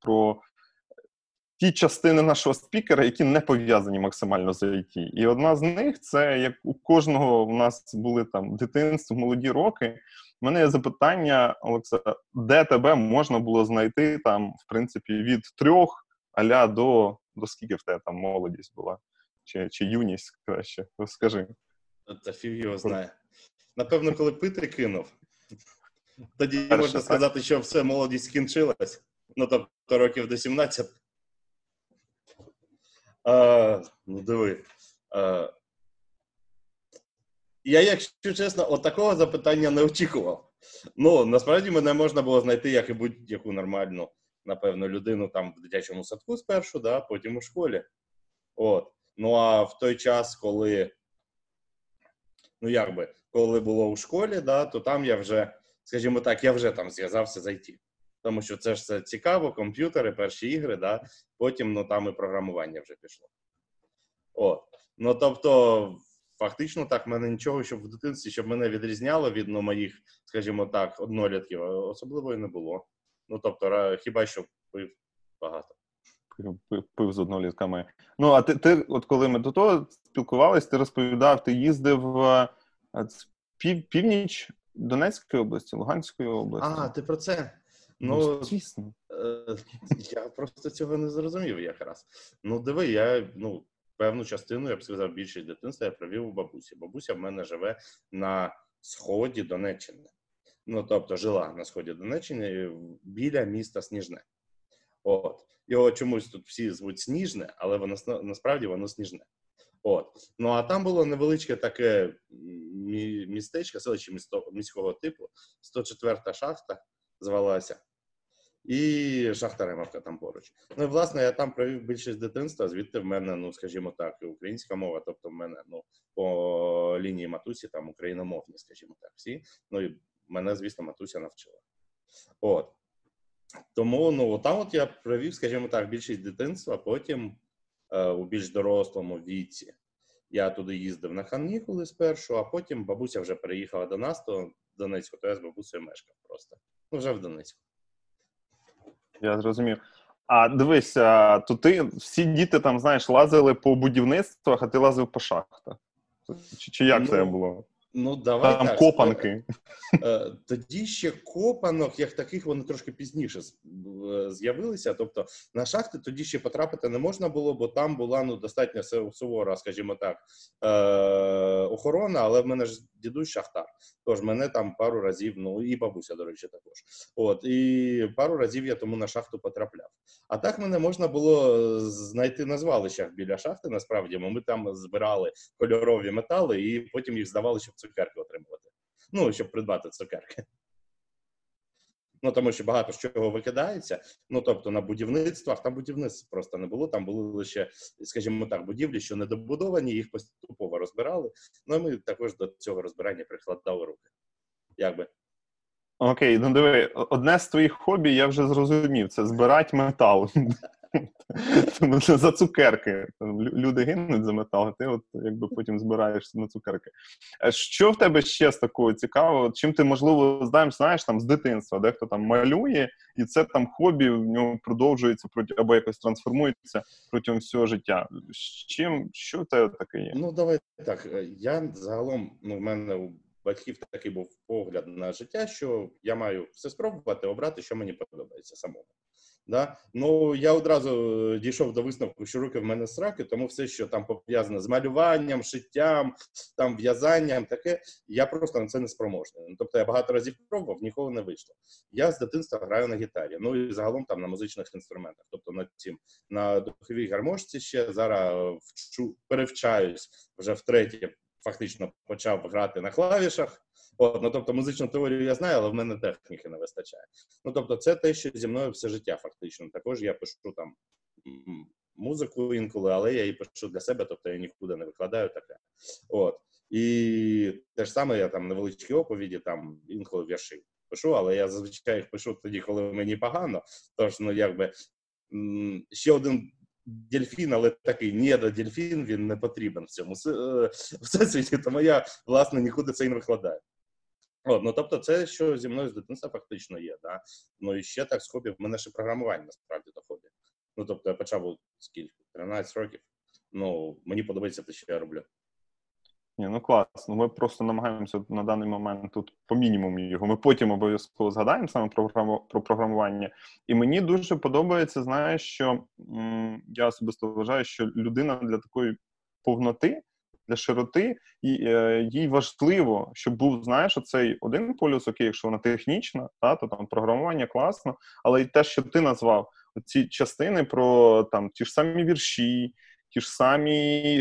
про ті частини нашого спікера, які не пов'язані максимально з IT. І одна з них це як у кожного у нас були там дитинство, молоді роки. У мене є запитання, Олекса, де тебе можна було знайти там, в принципі, від трьох аля до до скільки в тебе там молодість була? Чи чи юність краще? Розкажи. Та фіг його знає. Напевно, коли пити кинув, тоді Перше, можна так? сказати, що все молодість скінчилась. Ну, тобто років до 17. А, Ну, диви. А, Я, якщо чесно, от такого запитання не очікував. Ну, насправді мене можна було знайти, як і будь-яку нормальну, напевно, людину там в дитячому садку спершу, да, потім у школі. От. Ну а в той час, коли, ну як би, коли було у школі, да, то там я вже, скажімо так, я вже там зв'язався з IT тому що це ж це цікаво, комп'ютери, перші ігри, да? потім ну, там і програмування вже пішло. От. Ну тобто, фактично, так, в мене нічого, щоб в дитинстві, щоб мене відрізняло від ну, моїх, скажімо так, однолітків, особливо і не було. Ну тобто, хіба що пив багато. Пив, пив з однолітками. Ну, а ти, ти, от коли ми до того спілкувалися, ти розповідав, ти їздив в пів, північ Донецької області, Луганської області. А, ти про це? Ну, ну звісно. Е, я просто цього не зрозумів якраз. Ну, диви, я ну, певну частину, я б сказав, більшість дитинства я провів у бабусі. Бабуся в мене живе на сході Донеччини. Ну, тобто, жила на сході Донеччини біля міста Сніжне. От. Його чомусь тут всі звуть Сніжне, але воно насправді воно сніжне. От. Ну а там було невеличке таке містечко, селище міського типу, 104 та шахта звалася. І Шахтаремовка там поруч. Ну і власне я там провів більшість дитинства. Звідти в мене, ну скажімо так, українська мова. Тобто, в мене ну по лінії матусі там україномовні, скажімо так, всі. Ну і мене, звісно, матуся навчила. От тому ну там от я провів, скажімо так, більшість дитинства. Потім е, у більш дорослому віці я туди їздив на канікули спершу, а потім бабуся вже переїхала до нас, то Донецьку, то я з бабусею мешкав просто. Вже в Донецьку. Я зрозумів. А дивися, то ти всі діти там, знаєш, лазили по будівництвах, а ти лазив по шахтах. Чи, чи як ну, це було? Ну, давай Там так, копанки. Е, тоді ще копанок, як таких, вони трошки пізніше з'явилися. Тобто на шахти тоді ще потрапити не можна було, бо там була ну достатньо сувора, скажімо так, е, охорона. Але в мене ж дідусь шахтар. Тож мене там пару разів, ну і бабуся, до речі, також. От і пару разів я тому на шахту потрапляв. А так мене можна було знайти на звалищах біля шахти. Насправді, ми там збирали кольорові метали і потім їх здавали, щоб цукерки отримувати. Ну, щоб придбати цукерки. Ну, тому що багато з чого викидається. Ну, тобто на будівництвах, там будівництв просто не було. Там були лише, скажімо так, будівлі, що недобудовані, їх поступово розбирали. Ну, і ми також до цього розбирання прикладали руки. Якби. Окей, ну диви, одне з твоїх хобі я вже зрозумів: це збирати метал. Тому що за цукерки. Люди гинуть за метал, а ти от якби потім збираєшся на цукерки. Е, що в тебе ще з такого цікавого? Чим ти, можливо, знаєш, знаєш там з дитинства, дехто там малює, і це там хобі в нього продовжується проти або якось трансформується протягом всього життя. З чим що в тебе таке є? Ну давай так. Е, я загалом ну в мене у батьків такий був погляд на життя, що я маю все спробувати обрати, що мені подобається самому. Да? Ну я одразу е, дійшов до висновку, що руки в мене сраки, тому все, що там пов'язане з малюванням, шиттям, там в'язанням, таке я просто на це не спроможний. Ну, тобто я багато разів пробував, ніколи не вийшло. Я з дитинства граю на гітарі, ну і загалом там на музичних інструментах. Тобто на цім на духовій гармошці ще зараз вчу перевчаюсь вже втретє. Фактично почав грати на клавішах. От, ну, Тобто музичну теорію я знаю, але в мене техніки не вистачає. Ну тобто, це те, що зі мною все життя, фактично. Також я пишу там музику інколи, але я її пишу для себе, тобто я нікуди не викладаю таке. От. І те ж саме, я там невеличкі оповіді, там інколи вірші пишу, але я зазвичай їх пишу тоді, коли мені погано. Тож, ну якби ще один. Дельфін, але такий недодельфін, він не потрібен в цьому е, всесвіті, тому я власне нікуди це і не викладаю. От, ну тобто, це що зі мною з дитинства фактично є. Да? Ну і ще так з хобі, в мене ще програмування насправді до хобі. Ну тобто, я почав скільки 13 років. Ну мені подобається те, що я роблю. Ні, ну класно. Ну, ми просто намагаємося на даний момент тут по мінімуму його. Ми потім обов'язково згадаємо саме про про програмування. І мені дуже подобається, знаєш, що м- я особисто вважаю, що людина для такої повноти, для широти, і, е, їй важливо, щоб був, знаєш, оцей один полюс, окей, якщо вона технічна, та, то там програмування класно, але й те, що ти назвав, ці частини про там ті ж самі вірші, ті ж самі.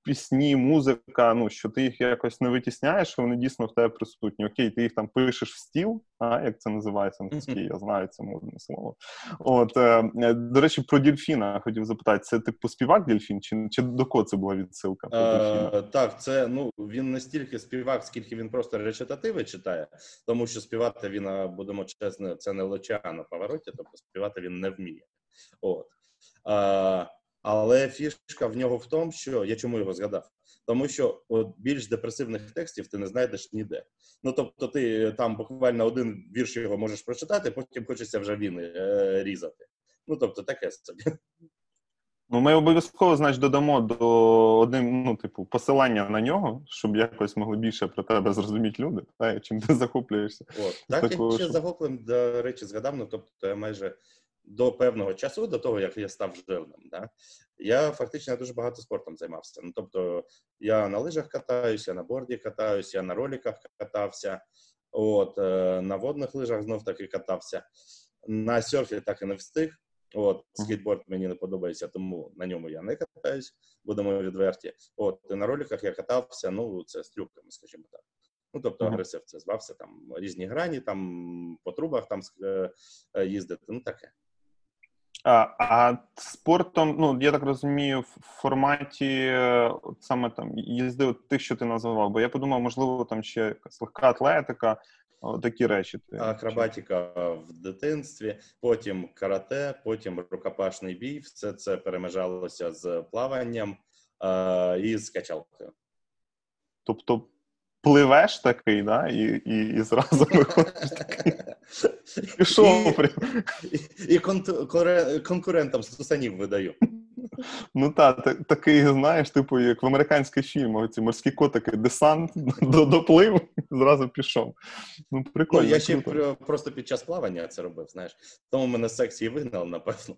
Е, пісні, музика, ну що ти їх якось не витісняєш, що вони дійсно в тебе присутні. Окей, ти їх там пишеш в стіл, а як це називається на mm-hmm. я знаю це модне слово. От е, е, до речі, про дільфіна хотів запитати: це типу співак дельфін, чи чи до кого це була відсилка? Е, Так, це ну він не стільки співак, скільки він просто речитативи читає, тому що співати він, будемо чесно, це не лоча на повороті, тобто співати він не вміє. От. Е, але фішка в нього в тому, що я чому його згадав? Тому що от більш депресивних текстів ти не знайдеш ніде. Ну тобто, ти там буквально один вірш його можеш прочитати, потім хочеться вже він е, різати. Ну тобто, таке собі. Ну, ми обов'язково, значить, додамо до одним, ну, типу, посилання на нього, щоб якось могли більше про тебе зрозуміти люди, та, чим ти захоплюєшся. От, Так, такого, я ще що... захоплен, до речі, згадав, ну тобто я майже до певного часу, до того як я став жирним, да, я фактично дуже багато спортом займався. Ну тобто, я на лижах катаюся, на борді катаюся, я на роліках катався, от е, на водних лижах знов таки катався. На серфі так і не встиг. От скейтборд мені не подобається, тому на ньому я не катаюсь, будемо відверті. От і на роліках я катався. Ну це з трюками, скажімо так. Ну, тобто, агресив це звався там різні грані, там по трубах там е, е, їздити. Ну таке. А а спортом, ну я так розумію, в форматі саме там їзди тих, що ти називав, бо я подумав, можливо, там ще якась легка атлетика, такі речі. Акробатика в дитинстві, потім карате, потім рукопашний бій. Все це перемежалося з плаванням а, і з качалкою. Тобто пливеш такий, да, і і, і зразу виходиш такий. Пішов прям. І, і конкурентам стусанів видаю. Ну так, такий, знаєш, типу, як в американських фільмах, ці морські котики, десант доплив, зразу пішов. Ну, прикольно. Ну, Я ще круто. просто під час плавання це робив, знаєш. Тому мене з секції вигнали, напевно.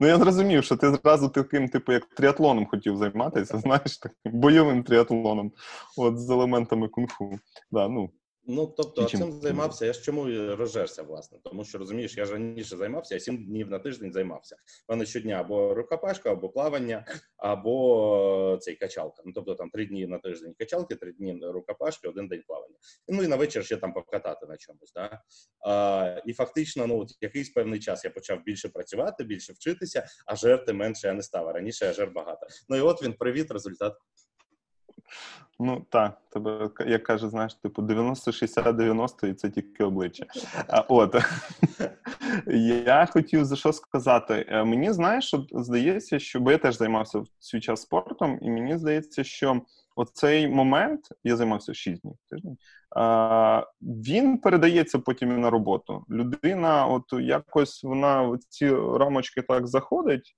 Ну, я зрозумів, що ти зразу таким, типу, як тріатлоном хотів займатися, знаєш, таким бойовим тріатлоном, от з елементами кунг-фу. Да, ну, Ну, тобто, а цим займався. Я ж чому розжерся, власне, тому що розумієш, я ж раніше займався, я сім днів на тиждень займався. У мене щодня або рукопашка, або плавання, або цей качалка. Ну, тобто там три дні на тиждень качалки, три дні рукопашки, один день плавання. Ну і на вечір ще там покатати на чомусь. Да? А, І фактично, ну от якийсь певний час я почав більше працювати, більше вчитися, а жерти менше я не став. Раніше я жер багато. Ну і от він привіт, результат. Ну так, тебе як каже, знаєш, типу 90-60-90 і це тільки обличчя. От я хотів за що сказати. Е, мені знаєш, здається, що бо я теж займався в свій час спортом, і мені здається, що оцей момент я займався 6 днів тиждень. Він передається потім і на роботу. Людина, от якось вона в ці рамочки так заходить.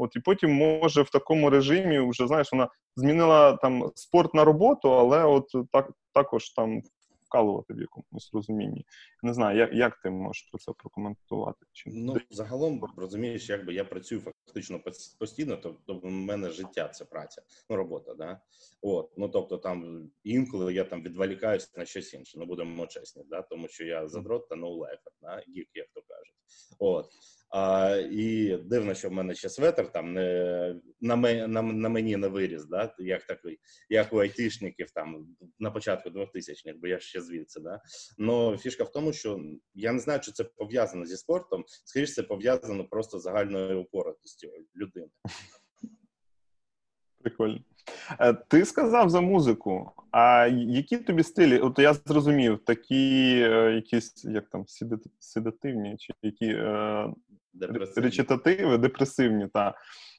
От і потім може в такому режимі вже знаєш, вона змінила там спорт на роботу, але от так також там вкалувати в якомусь розумінні. Не знаю, як як ти можеш про це прокоментувати? Чи ну загалом розумієш, якби я працюю фактично постійно, тобто в мене життя це праця, ну робота, да от ну тобто там інколи я там відволікаюся на щось інше. Ну будемо чесні, да, тому що я задрот та ноулайфер, да, гік, як то кажуть. От а, І дивно, що в мене ще светр там не на на, на мені не виріс, да, як такий, як у айтишників там на початку 2000-х, бо я ще звідси. Да. Но фішка в тому, що я не знаю, чи це пов'язано зі спортом. Скоріше, це пов'язано просто з загальною упоротістю людини. Прикольно. Е, ти сказав за музику. А які тобі стилі? От я зрозумів, такі е, якісь як там седативні, чи які е, речитативи, депресивні, так.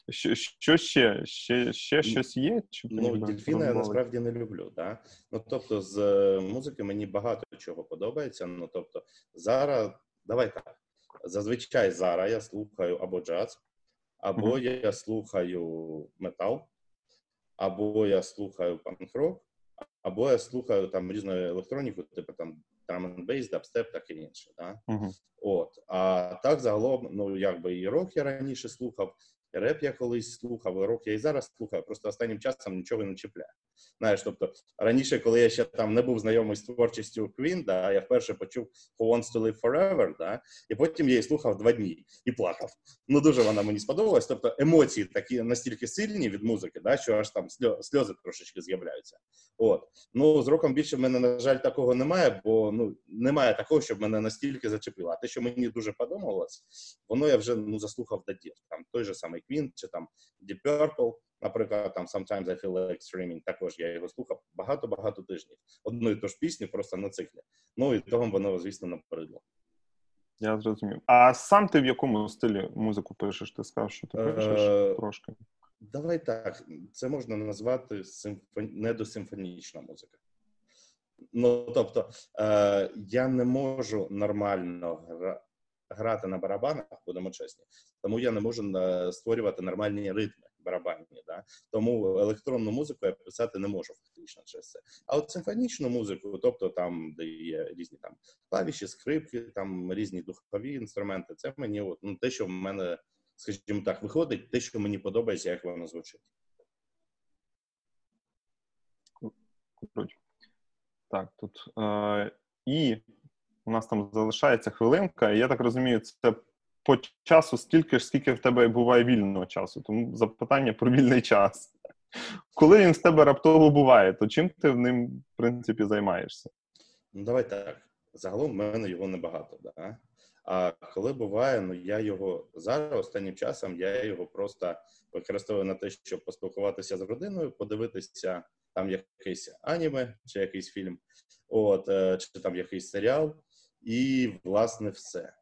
Що що ще? Ще ще щось є? Чи ну, Дельфіна я насправді не люблю. Да? Ну, Тобто, з е, музики мені багато чого подобається. Ну, тобто, зараз, давай так. Зазвичай зараз я слухаю або джаз, або mm-hmm. я слухаю метал, або я слухаю панк-рок, або я слухаю там різну електроніку, типу там bass, дабстеп, так і інше. Да? Uh-huh. От. А так загалом, ну якби і рок я раніше слухав, Реп я колись слухав, рок я і зараз слухаю, просто останнім часом нічого не чіпляю. Знаєш, тобто раніше, коли я ще там не був знайомий з творчістю Queen, да, я вперше почув Who Wants to Live Forever, да, і потім я її слухав два дні і плакав. Ну дуже вона мені сподобалась. Тобто емоції такі настільки сильні від музики, да, що аж там сльози трошечки з'являються. От ну з роком більше в мене на жаль такого немає, бо ну немає такого, щоб мене настільки зачепило. А те, що мені дуже подобалось, воно я вже ну заслухав до дір. Там той же самий Queen, чи там Deep Purple, наприклад, там Sometimes I Feel Like Streaming, також я його слухав багато-багато тижнів. Одну і ту ж пісню просто на циклі. Ну і того воно, звісно, напередло. Я зрозумів. А сам ти в якому стилі музику пишеш? Ти сказав, що ти пишеш uh, трошки? Давай так. Це можна назвати симфон... недосимфонічна музика. Ну, тобто, е, я не можу нормально гра... грати на барабанах, будемо чесні, тому я не можу е, створювати нормальні ритми барабанні. Да? Тому електронну музику я писати не можу фактично через це. А от симфонічну музику, тобто там, де є різні там клавіші, скрипки, там різні духові інструменти, це мені от, ну, те, що в мене, скажімо так, виходить, те, що мені подобається, як воно звучить. Так, тут е, і у нас там залишається хвилинка, і я так розумію, це по часу стільки ж, скільки в тебе буває вільного часу. Тому запитання про вільний час. Коли він з тебе раптово буває, то чим ти в ним, в принципі, займаєшся? Ну, давай так. Загалом в мене його небагато. Да? А коли буває, ну я його зараз останнім часом я його просто використовую на те, щоб поспілкуватися з родиною, подивитися там якийсь аніме чи якийсь фільм, от, е, чи там якийсь серіал, і власне все.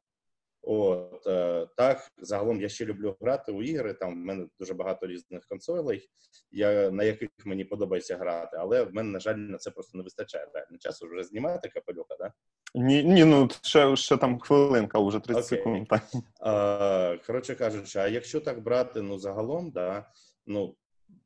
От е, так, загалом я ще люблю грати у ігри. Там в мене дуже багато різних консолей, я, на яких мені подобається грати, але в мене, на жаль, на це просто не вистачає реально часу вже знімати капелюха, да? Ні, ні, ну ще ще там хвилинка, вже 30 Окей. секунд. Так. А, Коротше кажучи, а якщо так брати, ну загалом, да, ну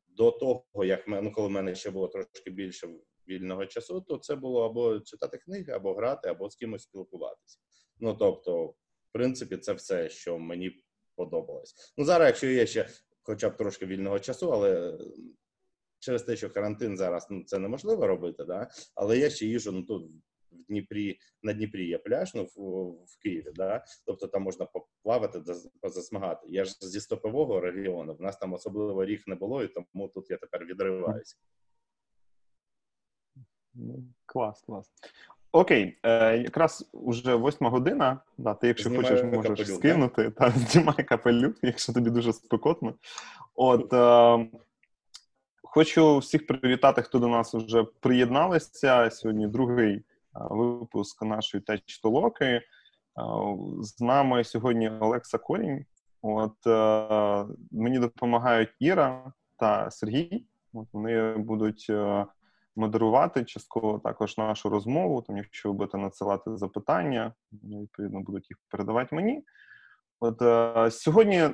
до того, як ми, ну коли в мене ще було трошки більше вільного часу, то це було або читати книги, або грати, або з кимось спілкуватися. Ну тобто принципі, це все, що мені подобалось. Ну зараз, якщо є ще хоча б трошки вільного часу, але через те, що карантин зараз ну, це неможливо робити, да? але я ще їжу ну тут. В Дніпрі на Дніпрі є пляж, ну в, в Києві, да тобто там можна поплавати, засмагати. Я ж зі стопового регіону. В нас там особливо ріг не було, і тому тут я тепер відриваюся. Ну, клас, клас. Окей, е, якраз уже восьма година. Да, Ти, якщо Знімаю хочеш, можеш капелюк, скинути. Та, Знімай капелюк, якщо тобі дуже спекотно. От е, хочу всіх привітати, хто до нас вже приєдналися. Сьогодні другий е, випуск нашої толоки. Е, з нами сьогодні Олекса Корінь. От е, мені допомагають Іра та Сергій. От Вони будуть. Е, модерувати частково також нашу розмову. Там, якщо ви будете надсилати запитання, відповідно будуть їх передавати мені. От е, сьогодні.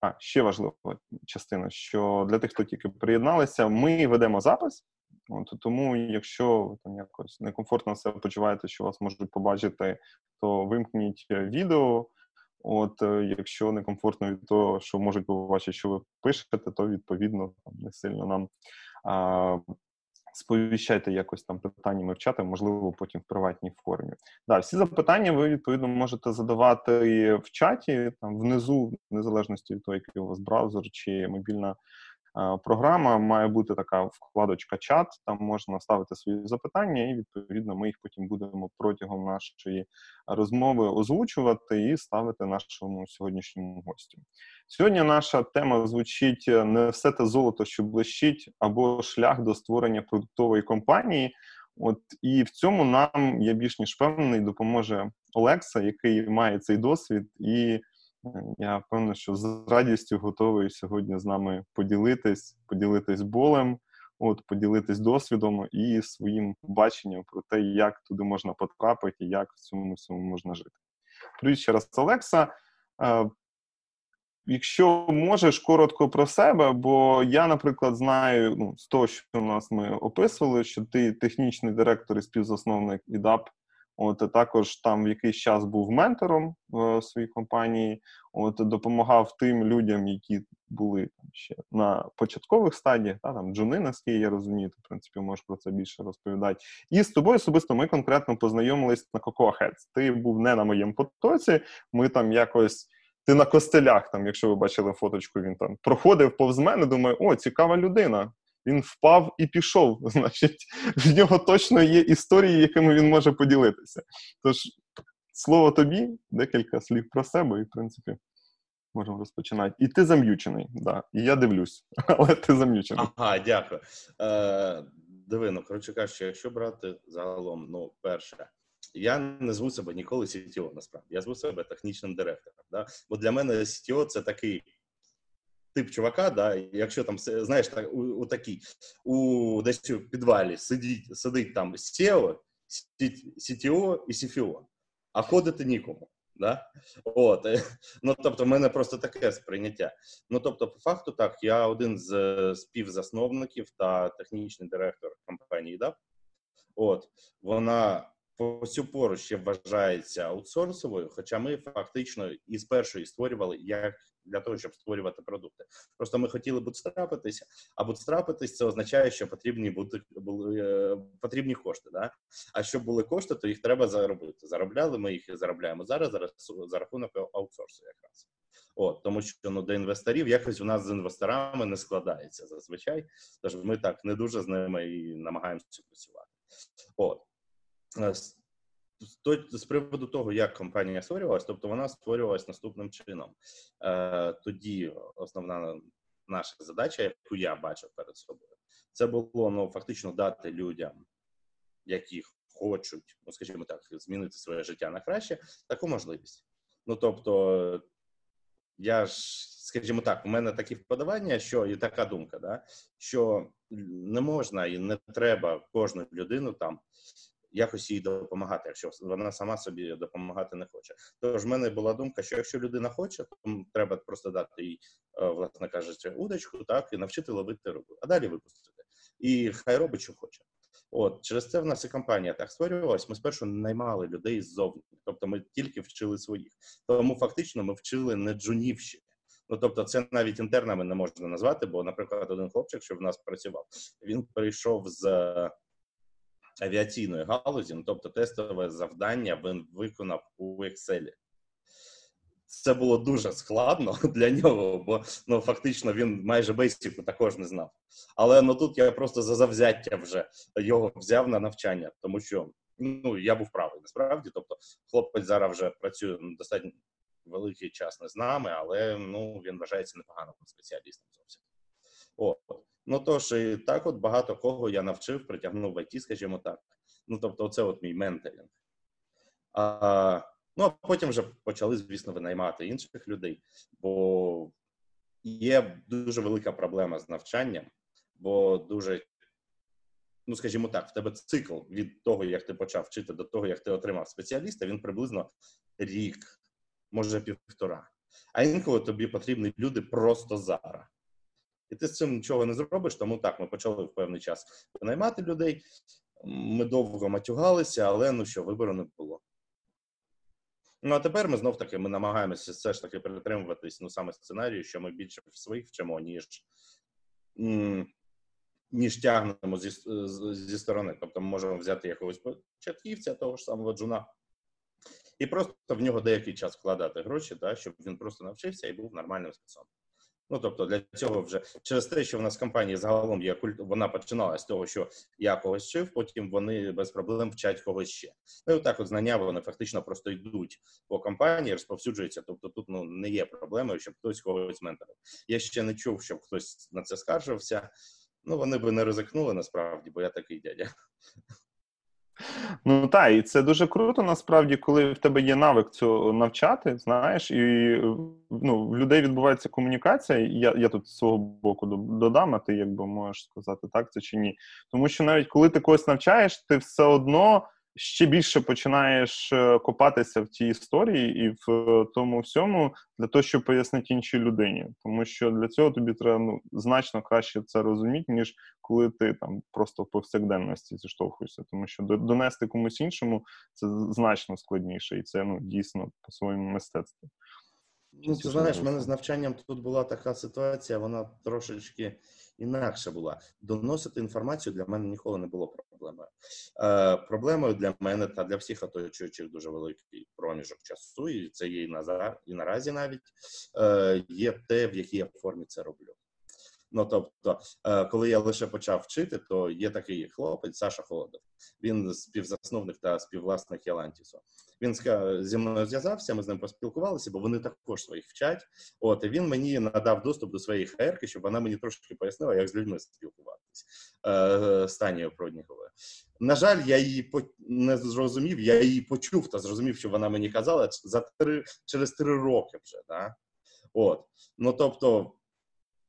А, ще важлива частина, що для тих, хто тільки приєдналися, ми ведемо запис. От, Тому, якщо ви там якось некомфортно себе почуваєте, що вас можуть побачити, то вимкніть відео. От, е, якщо некомфортно від того, що можуть побачити, що ви пишете, то відповідно не сильно нам а, сповіщайте якось там питаннями в чати, можливо, потім в приватній формі. Да, всі запитання ви відповідно можете задавати в чаті там внизу, в незалежності від того, який у вас браузер чи мобільна програма має бути така вкладочка чат, там можна ставити свої запитання, і відповідно ми їх потім будемо протягом нашої розмови озвучувати і ставити нашому сьогоднішньому гостю. Сьогодні наша тема звучить не все те золото, що блищить, або шлях до створення продуктової компанії. От і в цьому нам я більш ніж впевнений допоможе Олекса, який має цей досвід і Я впевнений, що з радістю готовий сьогодні з нами поділитись, поділитись болем, от поділитись досвідом і своїм баченням про те, як туди можна потрапити, як в цьому всьому можна жити. Привіт ще раз, Олекса. Е, якщо можеш коротко про себе, бо я, наприклад, знаю ну, з того, що у нас ми описували, що ти технічний директор і співзасновник ІДАП От також там в якийсь час був ментором в своїй компанії. От допомагав тим людям, які були там ще на початкових стадіях, та там джуни, наскільки я розумію, ти в принципі можеш про це більше розповідати. І з тобою особисто ми конкретно познайомились на Cocoa Heads. Ти був не на моєму потоці. Ми там якось. Ти на костелях, там, якщо ви бачили фоточку, він там проходив повз мене. Думаю, о, цікава людина. Він впав і пішов. Значить, в нього точно є історії, якими він може поділитися. Тож, слово тобі, декілька слів про себе, і в принципі. Можемо розпочинати. І ти зам'ючений, да. І я дивлюсь, але ти зам'ючений. Ага, дякую. Е, Диви, ну, коротше кажучи, якщо брати загалом, ну, перше, я не зву себе ніколи CTO, насправді. Я зву себе технічним директором. Да? Бо для мене CTO це такий тип чувака, да, якщо там знаєш, так, у, у такій у десь у підвалі сидить сидить там SEO, CTO і CFO, а ходити нікому. Да? От. Ну, тобто, в мене просто таке сприйняття. Ну, тобто, по факту, так, я один з співзасновників та технічний директор компанії DAP. От, вона по цю пору ще вважається аутсорсовою, хоча ми фактично із першої створювали як для того, щоб створювати продукти. Просто ми хотіли бутстрапитися, а бутстрапитись це означає, що потрібні бути були е, потрібні кошти. Да? А щоб були кошти, то їх треба заробити. Заробляли ми їх і заробляємо зараз. Зараз за рахунок аутсорсу, якраз. От, тому що ну до інвесторів якось у нас з інвесторами не складається зазвичай. Тож ми так не дуже з ними і намагаємося працювати. От е, з приводу того, як компанія створювалась, тобто вона створювалась наступним чином. Е, Тоді основна наша задача, яку я бачив перед собою, це було ну фактично дати людям, які хочуть, ну скажімо так, змінити своє життя на краще, таку можливість. Ну тобто, я ж, скажімо так, у мене такі вподобання, що і така думка, да, що не можна і не треба кожну людину там якось їй допомагати, якщо вона сама собі допомагати не хоче. Тож в мене була думка, що якщо людина хоче, то треба просто дати їй, е, власне кажучи, удочку, так і навчити ловити рибу, а далі випустити. І хай робить, що хоче. От через це в нас і компанія так створювалась. Ми спершу наймали людей ззовні, тобто ми тільки вчили своїх. Тому фактично ми вчили не джунів. Ну тобто, це навіть інтернами не можна назвати, бо, наприклад, один хлопчик, що в нас працював, він прийшов з авіаційної галузі, ну, тобто тестове завдання він виконав у Excel. Це було дуже складно для нього, бо ну фактично він майже бейсіку також не знав. Але ну тут я просто за завзяття вже його взяв на навчання, тому що ну я був правий насправді. Тобто, хлопець зараз вже працює достатньо великий час не з нами, але ну він вважається непоганим спеціалістом зовсім. О, Ну тож і так, от багато кого я навчив, притягнув в ІТ, скажімо так. Ну тобто, це от мій менторинг. А, Ну а потім вже почали, звісно, винаймати інших людей, бо є дуже велика проблема з навчанням, бо дуже, ну скажімо так, в тебе цикл від того, як ти почав вчити, до того, як ти отримав спеціаліста, він приблизно рік, може півтора. А інколи тобі потрібні люди просто зараз і ти з цим нічого не зробиш. Тому так ми почали в певний час наймати людей. Ми довго матюгалися, але ну що, вибору не було. Ну а тепер ми знов таки ми намагаємося все ж таки притримуватись ну саме сценарію, що ми більше своїх вчимо, ніж ніж тягнемо зі зі сторони. Тобто ми можемо взяти якогось початківця, того ж самого джуна, і просто в нього деякий час вкладати гроші, так, щоб він просто навчився і був нормальним спецом. Ну тобто для цього вже через те, що в нас компанія загалом є культ, вона починала з того, що я когось вчив, потім вони без проблем вчать когось ще. Ну і так от знання вони фактично просто йдуть по компанії, розповсюджуються. Тобто тут ну не є проблемою, щоб хтось когось менторив. Я ще не чув, щоб хтось на це скаржився. Ну вони би не ризикнули насправді, бо я такий дядя. Ну так, і це дуже круто, насправді, коли в тебе є навик цього навчати, знаєш, і ну, в людей відбувається комунікація. Я я тут з свого боку додам, а ти якби можеш сказати, так це чи ні. Тому що навіть коли ти когось навчаєш, ти все одно ще більше починаєш е, копатися в цій історії і в е, тому всьому для того, щоб пояснити іншій людині. Тому що для цього тобі треба ну, значно краще це розуміти, ніж коли ти там просто в повсякденності зіштовхуєшся. Тому що донести комусь іншому це значно складніше, і це ну дійсно по своєму мистецтву. Ну, ти знаєш, в мене з навчанням тут була така ситуація, вона трошечки інакша була. Доносити інформацію для мене ніколи не було проблемою. Е, Проблемою для мене та для всіх оточуючих дуже великий проміжок часу, і це є і, назар, і наразі навіть е, є те, в якій я формі це роблю. Ну тобто, е, коли я лише почав вчити, то є такий хлопець Саша Холодов. Він співзасновник та співвласник Ялантісу. Він зі мною зв'язався. Ми з ним поспілкувалися, бо вони також своїх вчать. От і він мені надав доступ до своєї ХРки, щоб вона мені трошки пояснила, як з людьми спілкуватися е, з Танією Продніковою. На жаль, я її не зрозумів. Я її почув та зрозумів, що вона мені казала за три через три роки вже. Да? От ну тобто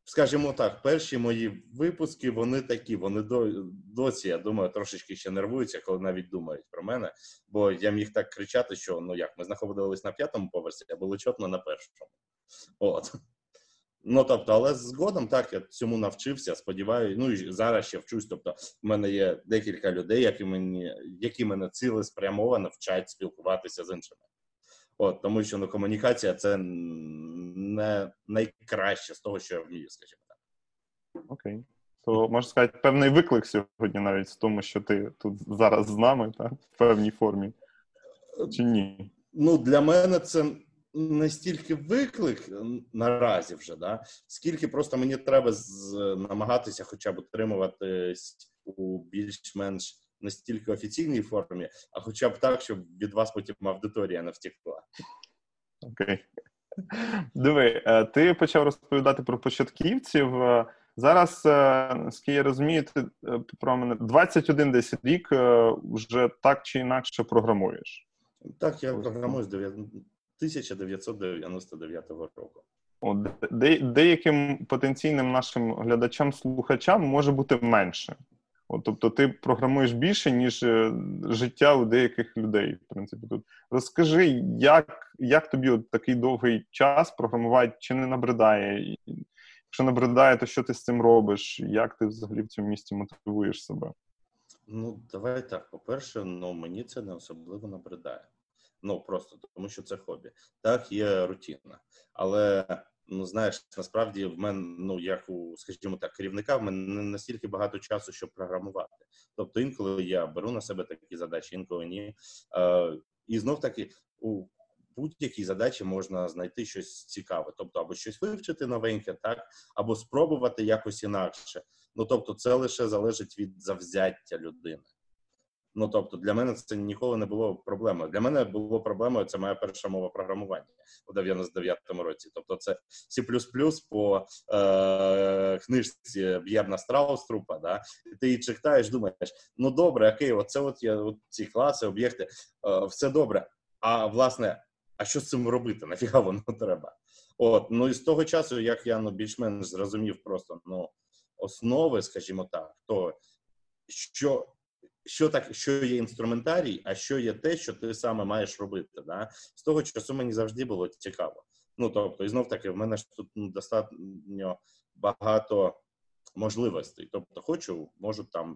скажімо так, перші мої випуски вони такі. Вони до досі, я думаю, трошечки ще нервуються, коли навіть думають про мене. Бо я міг так кричати, що ну як ми знаходились на п'ятому поверсі, а було чотно на першому. От. Ну тобто, але згодом так я цьому навчився. Сподіваюся, ну і зараз ще вчусь. Тобто, в мене є декілька людей, які мені які мене цілеспрямовано вчать спілкуватися з іншими. От тому, що ну комунікація це не найкраще з того, що я вмію, скажімо так. Окей. То можна сказати, певний виклик сьогодні, навіть в тому, що ти тут зараз з нами, так? в певній формі. Чи ні? Ну, для мене це не стільки виклик наразі вже, да? скільки просто мені треба з, намагатися хоча б утримуватись у більш-менш не стільки офіційній формі, а хоча б так, щоб від вас потім аудиторія не втекла. Окей. Диви, е, ти почав розповідати про початківців. Е, зараз, е, наскільки я розумію, ти про мене 21 десь рік вже так чи інакше програмуєш. Так, я програмую з 1999 року. От, де, Деяким потенційним нашим глядачам-слухачам може бути менше. От, Тобто ти програмуєш більше, ніж е, життя у деяких людей. В принципі, тут розкажи, як як тобі от такий довгий час програмувати, чи не набридає? Якщо набридає, то що ти з цим робиш? Як ти взагалі в цьому місці мотивуєш себе? Ну, давай так. По-перше, ну мені це не особливо набридає. Ну просто тому, що це хобі. Так, є рутина, але Ну, знаєш, насправді в мене, ну як у, скажімо так, керівника, в мене не настільки багато часу, щоб програмувати. Тобто, інколи я беру на себе такі задачі, інколи ні. Е, І знов таки у будь-якій задачі можна знайти щось цікаве, тобто або щось вивчити новеньке, так або спробувати якось інакше. Ну тобто, це лише залежить від завзяття людини. Ну тобто, для мене це ніколи не було проблемою. Для мене було проблемою. Це моя перша мова програмування у 99-му році. Тобто, це C++ по е, книжці Б'єрна Страуструпа. Да? І ти її читаєш, думаєш, ну добре, окей, оце от є от ці класи, об'єкти, е, все добре. А власне, а що з цим робити? Нафіга воно треба? От ну і з того часу, як я ну більш-менш зрозумів, просто ну основи, скажімо так, то що що так, що є інструментарій, а що є те, що ти саме маєш робити. Да? З того часу мені завжди було цікаво. Ну тобто, і знов таки, в мене ж тут ну, достатньо багато можливостей. Тобто, хочу, можу там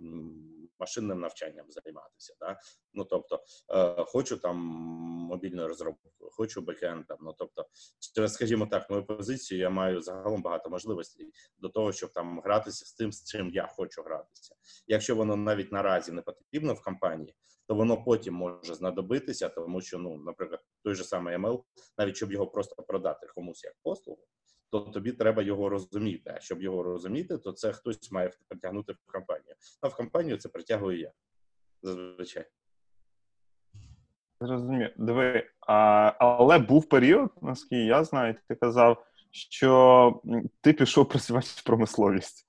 машинним навчанням займатися. Да? Ну тобто, е, хочу там мобільною розробкою, хочу бекендом. Ну тобто, через, скажімо так, мою позицію я маю загалом багато можливостей до того, щоб там гратися з тим, з чим я хочу гратися. Якщо воно навіть наразі не потрібно в компанії, то воно потім може знадобитися, тому що, ну, наприклад, той же самий ML, навіть щоб його просто продати комусь як послугу, то тобі треба його розуміти. А щоб його розуміти, то це хтось має притягнути в компанію. А в компанію це притягую я зазвичай. Зрозумів. Диви, а, але був період, наскільки я знаю, ти казав, що ти пішов працювати в промисловість.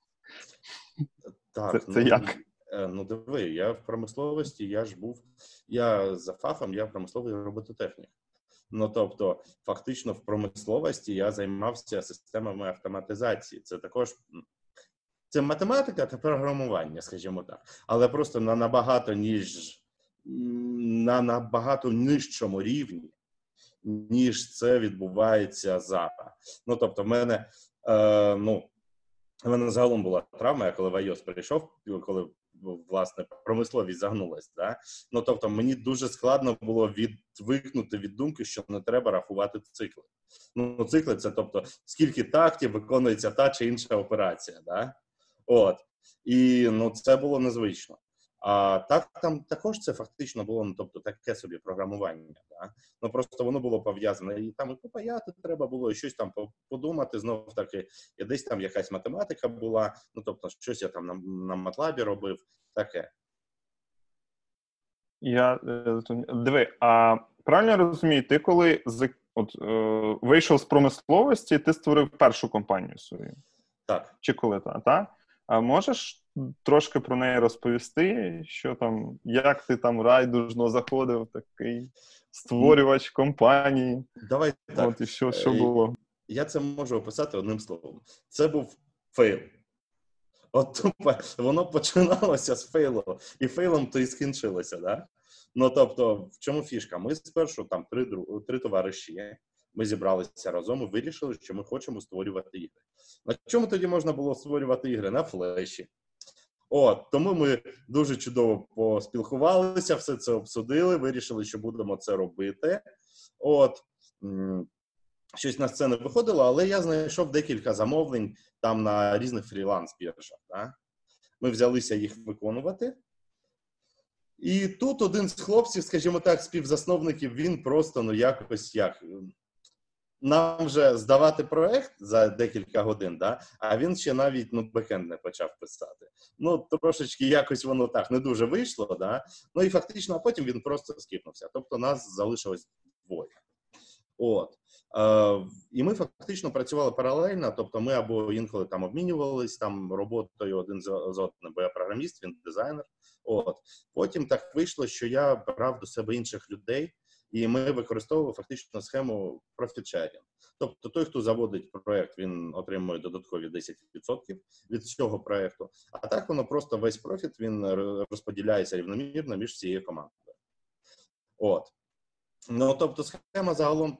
Так, це, це ну, як? Е, ну, диви, я в промисловості, я ж був, я за фахом, я промисловий робототехнік. Ну тобто, фактично, в промисловості я займався системами автоматизації. Це також це математика та програмування, скажімо так, але просто на набагато ніж на набагато нижчому рівні, ніж це відбувається зараз. Ну тобто, в мене е, ну в мене загалом була травма, я коли в Айос прийшов, коли власне промисловість загнулась. Да? Ну тобто, мені дуже складно було відвикнути від думки, що не треба рахувати цикли. Ну, цикли це тобто, скільки тактів виконується та чи інша операція. Да? От і ну це було незвично. А так там також це фактично було ну, тобто таке собі програмування. Да? Ну просто воно було пов'язане і там і попаяти треба було, і щось там подумати. Знов таки, і десь там якась математика була. Ну тобто, щось я там на на матлабі робив. Таке. Я е, диви, а правильно розумію, ти коли от, е, вийшов з промисловості, ти створив першу компанію свою? Так. Чи коли та? так? А можеш трошки про неї розповісти, що там, як ти там райдужно заходив, такий створювач компанії? Давай так. От і що, що е, було? Я це можу описати одним словом. Це був фейл. От тупо воно починалося з фейлу, і фейлом то і скінчилося. Да? Ну тобто, в чому фішка? Ми спершу там три три товариші. Ми зібралися разом і вирішили, що ми хочемо створювати ігри. На чому тоді можна було створювати ігри? На флеші. От тому ми дуже чудово поспілкувалися, все це обсудили. Вирішили, що будемо це робити. От щось на сцену виходило, але я знайшов декілька замовлень там на різних фріланс-біржах. Да? Ми взялися їх виконувати. І тут один з хлопців, скажімо так, співзасновників, він просто ну якось як нам вже здавати проект за декілька годин, да? а він ще навіть ну, бекенд не почав писати. Ну, трошечки якось воно так не дуже вийшло. Да? Ну і фактично, а потім він просто скипнувся. Тобто нас залишилось двоє. От. Е, І ми фактично працювали паралельно, тобто ми або інколи там обмінювались там роботою один з одним, бо я програміст, він дизайнер. От Потім так вийшло, що я брав до себе інших людей. І ми використовували фактично схему профіт-шерінг. Тобто той, хто заводить проект, він отримує додаткові 10% від цього проекту. А так воно просто весь профіт він розподіляється рівномірно між цією командою. От. Ну тобто, схема загалом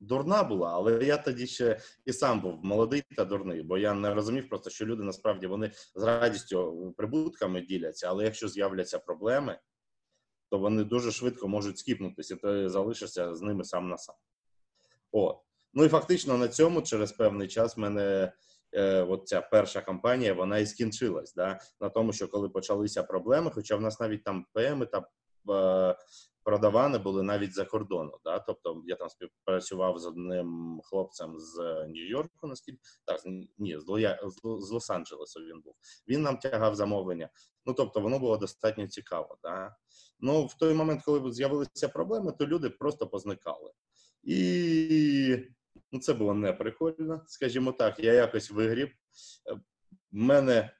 дурна була, але я тоді ще і сам був молодий та дурний, бо я не розумів просто, що люди насправді вони з радістю прибутками діляться, але якщо з'являться проблеми то вони дуже швидко можуть скіпнутися, і ти залишишся з ними сам на сам. От. Ну і фактично на цьому через певний час в мене е, от ця перша кампанія вона і скінчилась. Да? На тому, що коли почалися проблеми, хоча в нас навіть там ПМи та е, продавани були навіть за кордону. Да? Тобто я там співпрацював з одним хлопцем з Нью-Йорку, наскільки так ні, з з Лос-Анджелесу він був. Він нам тягав замовлення. Ну тобто, воно було достатньо цікаво. Да? Ну в той момент, коли з'явилися проблеми, то люди просто позникали. І ну, це було неприкольно, скажімо так. Я якось вигріб. В мене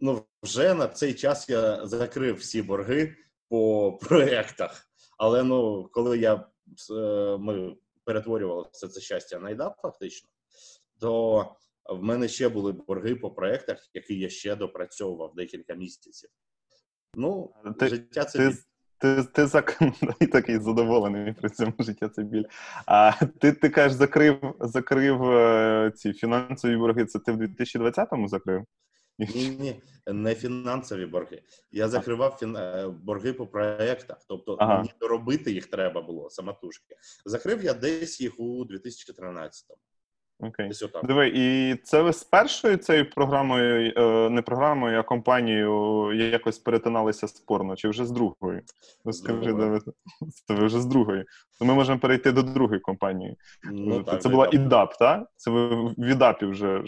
ну, вже на цей час я закрив всі борги по проєктах. Але ну, коли я е, ми перетворювали все це щастя на ідап, фактично, то в мене ще були борги по проєктах, які я ще допрацьовував декілька місяців. Ну, ти, життя це. Ти... Ти ти зак... такий задоволений при цьому життя це біль. А ти ти кажеш, закрив закрив е, ці фінансові борги. Це ти в 2020-му закрив? Ні, ні, не фінансові борги. Я закривав фін... Е, борги по проєктах, тобто ага. мені доробити їх треба було самотужки. Закрив я десь їх у 2013-му. Окей. Диви, і це ви з першою цією програмою, е, не програмою, а компанією якось перетиналися спорно, чи вже з другою? Скажи, Давид, це ви вже з другої. То ми можемо перейти до другої компанії. Ну, так, Це була ІДАП, так? Це ви в ІДАПі вже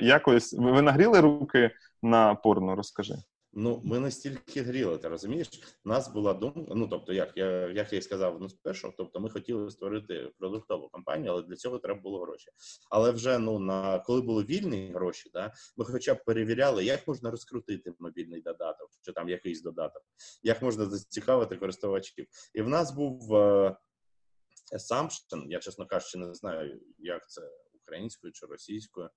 якось. Ви нагріли руки на порно, розкажи. Ну, ми настільки гріли, ти розумієш? Нас була думка. Ну тобто, як я як я і сказав ну, спершу, тобто ми хотіли створити продуктову компанію, але для цього треба було гроші. Але вже ну на коли були вільні гроші, да ми хоча б перевіряли, як можна розкрутити мобільний додаток, чи там якийсь додаток, як можна зацікавити користувачів. І в нас був е, assumption, я чесно кажучи, не знаю, як це українською чи російською.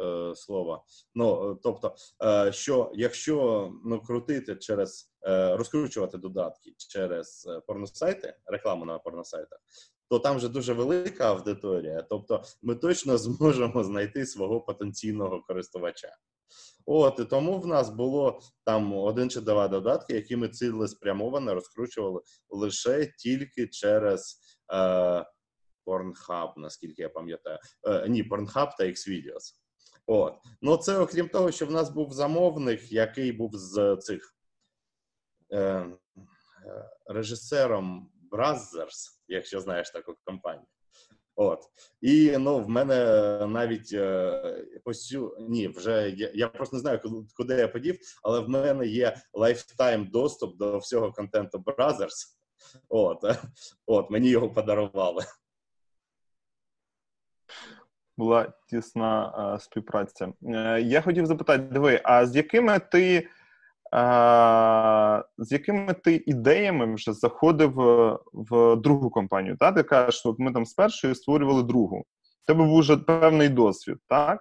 Е, слова. Ну тобто, е, що якщо ну крутити через е, розкручувати додатки через порносайти, рекламу на порносайтах, то там вже дуже велика аудиторія. Тобто, ми точно зможемо знайти свого потенційного користувача. От і тому в нас було там один чи два додатки, які ми цілеспрямовано розкручували лише тільки через е, Pornhub, наскільки я пам'ятаю. Е, ні, Pornhub та Xvideos. От. Ну, це окрім того, що в нас був замовник, який був з цих е, е, режисером Brothers, якщо знаєш таку компанію. От. І ну, в мене навіть е, посю... ні, вже я, я просто не знаю, куди я подів, але в мене є lifetime доступ до всього контенту Brothers. От, От, мені його подарували була тісна а, співпраця. Е, я хотів запитати: диви, а з якими ти а, з якими ти ідеями вже заходив е, в другу компанію? Так? Ти кажеш, що ми там з першої створювали другу. У тебе був вже певний досвід, так?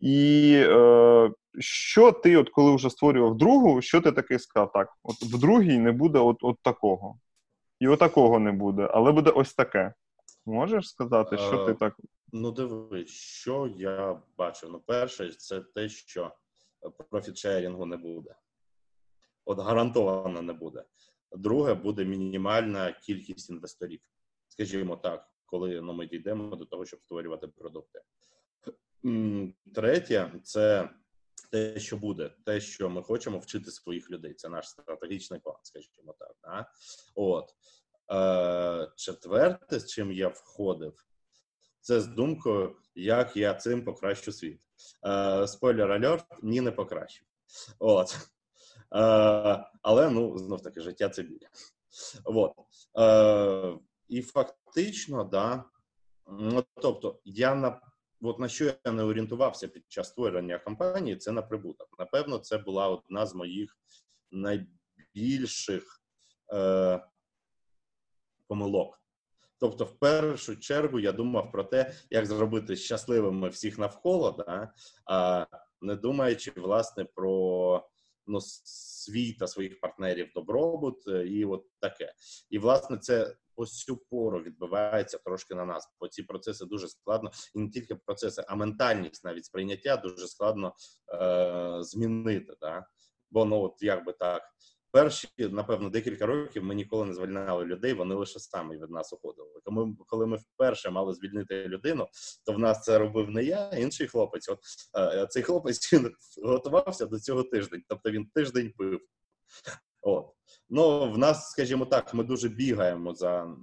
І е, що ти, от коли вже створював другу, що ти таки сказав? Так, от в другій не буде от, от такого. І отакого не буде, але буде ось таке. Можеш сказати, що ти так Ну, дивись, що я бачу. Ну, перше, це те, що профіт-шерінгу не буде. От гарантовано не буде. Друге, буде мінімальна кількість інвесторів. Скажімо так, коли ну, ми дійдемо до того, щоб створювати продукти. Третє, це те, що буде, те, що ми хочемо вчити своїх людей. Це наш стратегічний план, скажімо так. Да? От. Е, Четверте, з чим я входив, це з думкою, як я цим покращу світ. Е, Спойлер альорт, ні, не покращив. От. Е, Але ну, знов таки, життя це біля. От. Е, І фактично, да. Ну, тобто, я на от на що я не орієнтувався під час створення компанії, це на прибуток. Напевно, це була одна з моїх найбільших е, помилок. Тобто, в першу чергу я думав про те, як зробити щасливими всіх навколо, да? а не думаючи власне про ну, свій та своїх партнерів добробут е, і от таке. І власне це ось цю пору відбувається трошки на нас, бо ці процеси дуже складно, і не тільки процеси, а ментальність навіть сприйняття дуже складно е- змінити. Да? Бо ну от як би так перші, напевно, декілька років ми ніколи не звільняли людей, вони лише самі від нас уходили. Тому, коли ми вперше мали звільнити людину, то в нас це робив не я, а інший хлопець. От е, цей хлопець він готувався до цього тиждень, тобто він тиждень пив. От ну в нас, скажімо так, ми дуже бігаємо за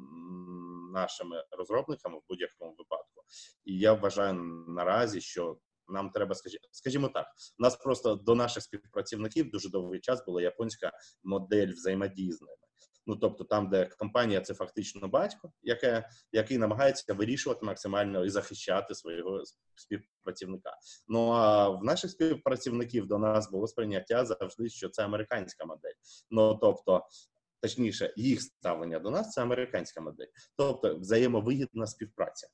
нашими розробниками в будь-якому випадку, і я вважаю наразі, що нам треба, скажімо так, у нас просто до наших співпрацівників дуже довгий час була японська модель взаємодії з ними. Ну тобто, там, де компанія це фактично батько, яке який намагається вирішувати максимально і захищати свого співпрацівника. Ну а в наших співпрацівників до нас було сприйняття завжди, що це американська модель. Ну тобто. Точніше, їх ставлення до нас це американська модель, тобто взаємовигідна співпраця.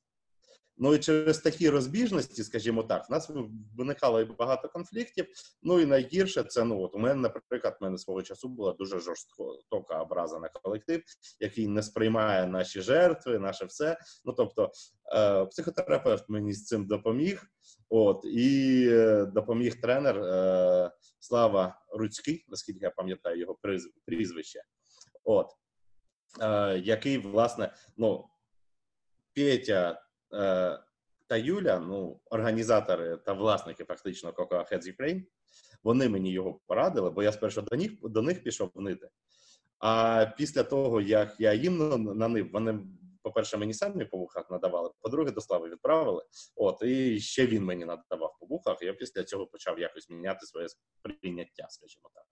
Ну і через такі розбіжності, скажімо так, в нас виникало багато конфліктів. Ну і найгірше це ну от у мене, наприклад, в мене свого часу була дуже жорстока образа на колектив, який не сприймає наші жертви, наше все. Ну тобто, е, психотерапевт мені з цим допоміг. От і е, допоміг тренер е, Слава Руцький, наскільки я пам'ятаю його прізвище. От е, який власне ну Петя та Юля, ну, організатори та власники фактично Cocoa Heads Ukraine, вони мені його порадили, бо я спершу до них до них пішов нити. А після того, як я їм нанив, вони, по-перше, мені самі по вухах надавали, по-друге, до слави відправили. От, і ще він мені надавав по вухах. Я після цього почав якось міняти своє сприйняття, скажімо так.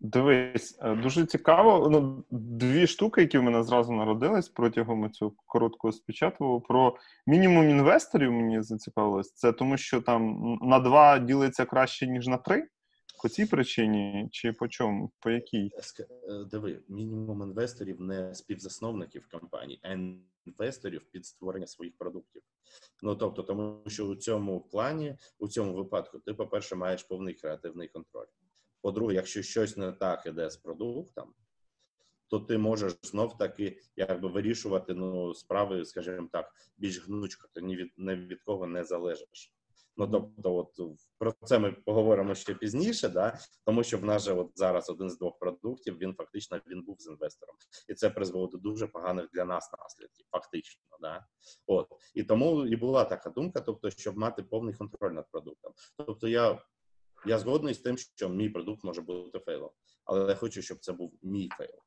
Дивись, е, дуже цікаво. Ну, дві штуки, які в мене зразу народились протягом цього короткого спічатку. Про мінімум інвесторів мені зацікавилось. Це тому, що там на два ділиться краще, ніж на три. По цій причині чи по чому? По якій? Е, диви, мінімум інвесторів не співзасновників компаній, а інвесторів під створення своїх продуктів. Ну тобто, тому що у цьому плані, у цьому випадку, ти, по-перше, маєш повний креативний контроль. По-друге, якщо щось не так іде з продуктом, то ти можеш знов таки якби вирішувати ну, справи, скажімо так, більш гнучко, ти ні від не від кого не залежиш. Ну тобто, от про це ми поговоримо ще пізніше, да тому що в нас же от зараз один з двох продуктів він фактично він був з інвестором, і це призвело до дуже поганих для нас наслідків. Фактично, да от і тому і була така думка, тобто, щоб мати повний контроль над продуктом. Тобто, я я згодний з тим, що мій продукт може бути фейлом, але я хочу, щоб це був мій фейл.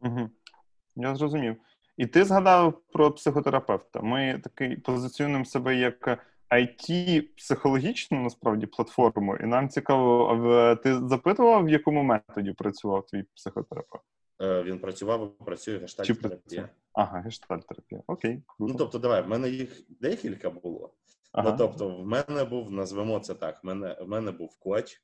Угу. Я зрозумів. І ти згадав про психотерапевта. Ми такий позиціонуємо себе як IT психологічну насправді платформу, і нам цікаво, ти запитував, в якому методі працював твій психотерапевт? Е, він працював, працює гештальт-терапія. Ага, гештальт-терапія. Окей. Круто. Ну тобто, давай, в мене їх декілька було. Ага. Ну, тобто, в мене був, назвемо це так. В мене в мене був коч,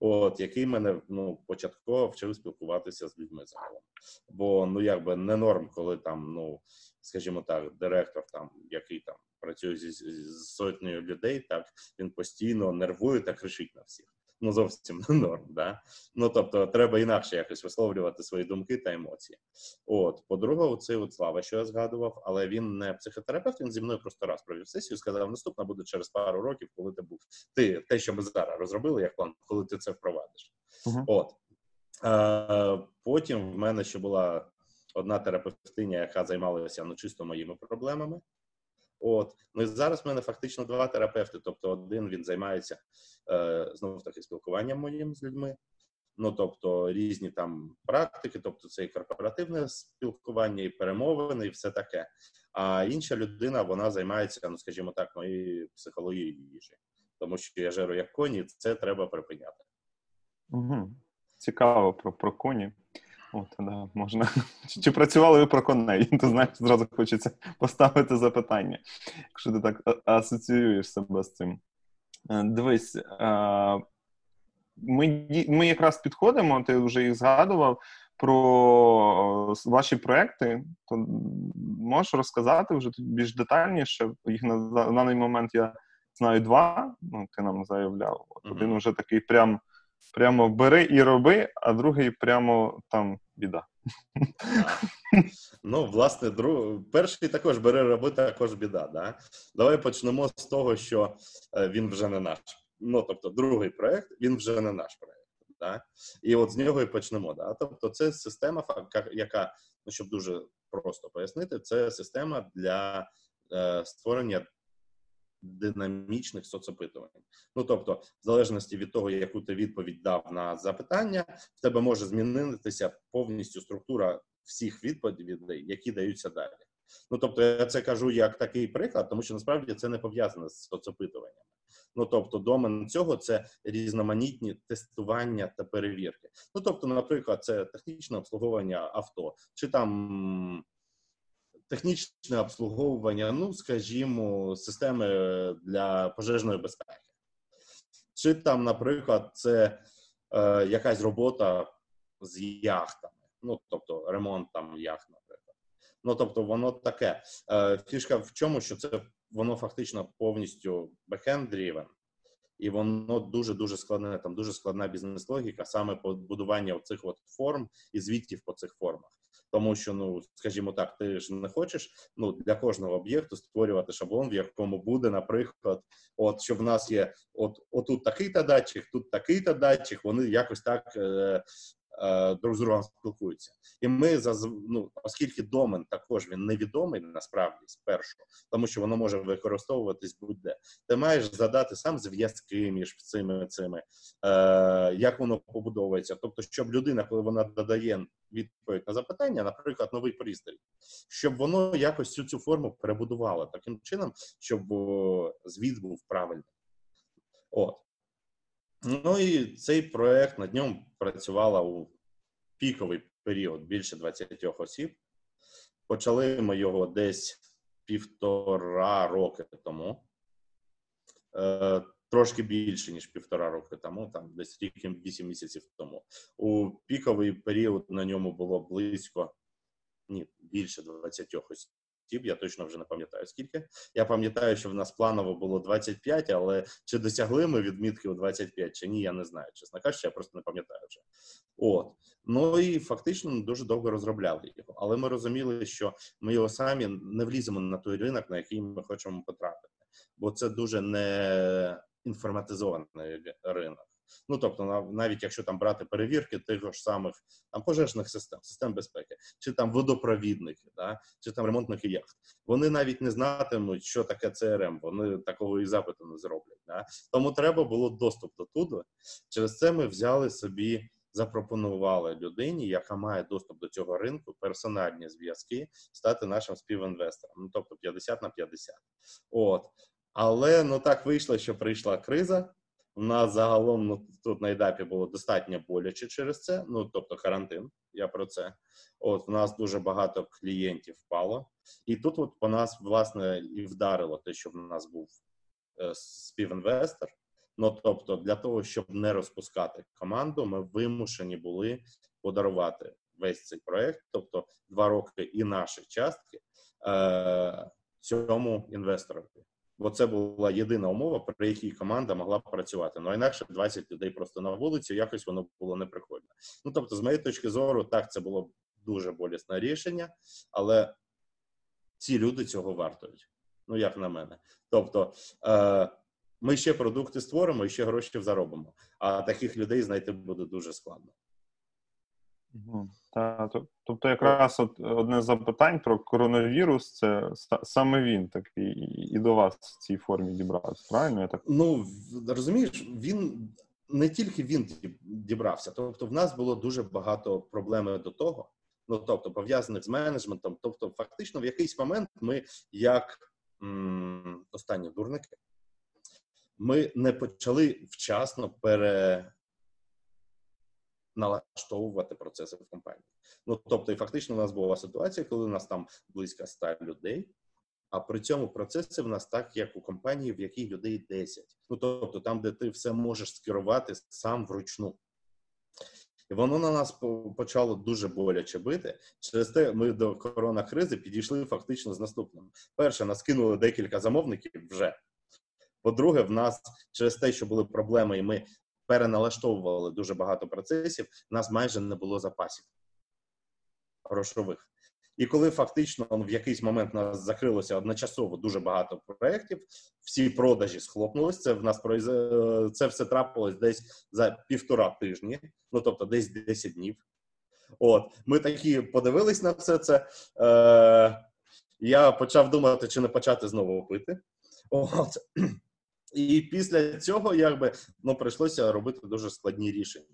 от який мене ну початково вчив спілкуватися з людьми загалом. Бо ну якби не норм, коли там, ну скажімо так, директор, там який там працює зі, зі сотнею людей, так він постійно нервує та кричить на всіх ну зовсім не норм. Да? Ну тобто, треба інакше якось висловлювати свої думки та емоції. От, по-друге, оцей от слава, що я згадував, але він не психотерапевт. Він зі мною просто раз провів сесію. Сказав, наступна буде через пару років, коли ти був ти те, що ми зараз розробили, як план, коли ти це впровадиш. Uh-huh. От е, потім в мене ще була одна терапевтиня, яка займалася ну чисто моїми проблемами. От ну і зараз в мене фактично два терапевти. Тобто, один він займається е, знову таки спілкуванням моїм з людьми. Ну тобто різні там практики, тобто це і корпоративне спілкування, і перемовини, і все таке. А інша людина вона займається, ну скажімо так, моєю психологією їжі, тому що я жеру як коні, це треба припиняти. Угу. Цікаво про про коні. От, да, можна. Чи працювали ви про коней? Ти знаєш, зразу хочеться поставити запитання, якщо ти так асоціюєш себе з цим. Е, дивись, е, ми ми якраз підходимо, ти вже їх згадував про ваші проекти. То можеш розказати вже більш детальніше. Їх на даний момент я знаю два. Ну, ти нам заявляв. Один вже такий прям прямо бери і роби, а другий прямо там біда. Ну, власне, друг... перший також бери роби, також біда. Да? Давай почнемо з того, що е, він вже не наш. Ну, тобто, другий проект, він вже не наш проект. Да? І от з нього і почнемо. Да? Тобто, це система, яка, ну щоб дуже просто пояснити, це система для е, створення динамічних соцопитувань. Ну тобто, в залежності від того, яку ти відповідь дав на запитання, в тебе може змінитися повністю структура всіх відповідей, які даються далі. Ну тобто, я це кажу як такий приклад, тому що насправді це не пов'язане з соцопитуваннями. Ну тобто, домен цього це різноманітні тестування та перевірки. Ну тобто, наприклад, це технічне обслуговування авто, чи там технічне обслуговування, ну скажімо, системи для пожежної безпеки. Чи там, наприклад, це е, якась робота з яхтами, ну тобто ремонт там яхт, наприклад. Ну тобто, воно таке. Е, Фішка в чому, що це воно фактично повністю backend-driven, і воно дуже дуже складне. Там дуже складна бізнес-логіка, саме побудування цих от форм і звітів по цих формах тому що, ну скажімо так, ти ж не хочеш ну для кожного об'єкту створювати шаблон, в якому буде, наприклад, от що в нас є, от отут такий-та датчик, тут такий-та датчик, вони якось так е, друг з другом спілкуються, і ми ну, оскільки домен також він невідомий насправді спершу, тому що воно може використовуватись будь-де. Ти маєш задати сам зв'язки між цими цими, е, як воно побудовується. Тобто, щоб людина, коли вона додає відповідь на запитання, наприклад, новий пристрій, щоб воно якось цю цю форму перебудувало таким чином, щоб звіт був правильний. От Ну і цей проект над ньому працювала у піковий період більше 20 осіб. Почали ми його десь півтора роки тому. Е, Трошки більше, ніж півтора роки тому, там десь рік вісім місяців тому. У піковий період на ньому було близько ні, більше 20 осіб. Я точно вже не пам'ятаю скільки. Я пам'ятаю, що в нас планово було 25, але чи досягли ми відмітки у 25 чи ні, я не знаю. Чесно кажучи, я просто не пам'ятаю вже. От. Ну і фактично дуже довго розробляли його. Але ми розуміли, що ми його самі не вліземо на той ринок, на який ми хочемо потрапити, бо це дуже не інформатизований ринок. Ну тобто, навіть якщо там брати перевірки тих ж самих там пожежних систем, систем безпеки, чи там водопровідники, да, чи там ремонтних яхт, вони навіть не знатимуть, що таке ЦРМ, вони такого і запиту не зроблять. Да. Тому треба було доступ до туди. Через це ми взяли собі. Запропонували людині, яка має доступ до цього ринку, персональні зв'язки, стати нашим співінвестором. Ну тобто 50 на 50. От але ну так вийшло, що прийшла криза. У нас загалом ну, тут на етапі було достатньо боляче через це. Ну тобто карантин. Я про це. От в нас дуже багато клієнтів впало, і тут, от по нас, власне, і вдарило те, що в нас був е, співінвестор. Ну тобто, для того, щоб не розпускати команду, ми вимушені були подарувати весь цей проект, тобто два роки і наші частки е, цьому інвесторові бо це була єдина умова, при якій команда могла працювати. Ну інакше 20 людей просто на вулиці, якось воно було неприкольно. Ну тобто, з моєї точки зору, так це було дуже болісне рішення, але ці люди цього вартують. Ну, як на мене. Тобто, е, ми ще продукти створимо і ще гроші заробимо. А таких людей знайти буде дуже складно. Та, тобто, якраз от одне з запитань про коронавірус, це саме він такий і до вас в цій формі дібрався. Правильно? Я так ну розумієш, він не тільки він дібрався, тобто в нас було дуже багато проблем до того. Ну тобто пов'язаних з менеджментом. Тобто, фактично, в якийсь момент ми, як м, останні дурники, ми не почали вчасно пере налаштовувати процеси в компанії. Ну тобто, і фактично, у нас була ситуація, коли у нас там близько 100 людей. А при цьому процеси в нас так, як у компанії, в якій людей 10. Ну тобто, там, де ти все можеш скерувати сам вручну. І воно на нас почало дуже боляче бити. Через те ми до коронакризи підійшли фактично з наступним. Перше, нас кинули декілька замовників вже. По-друге, в нас через те, що були проблеми, і ми переналаштовували дуже багато процесів, у нас майже не було запасів грошових. І коли фактично в якийсь момент нас закрилося одночасово дуже багато проєктів, всі продажі схлопнулись. Це в нас це все трапилось десь за півтора тижні, ну тобто десь 10 днів. От ми такі подивились на все це. Е, Я почав думати, чи не почати знову пити. От і після цього якби ну прийшлося робити дуже складні рішення.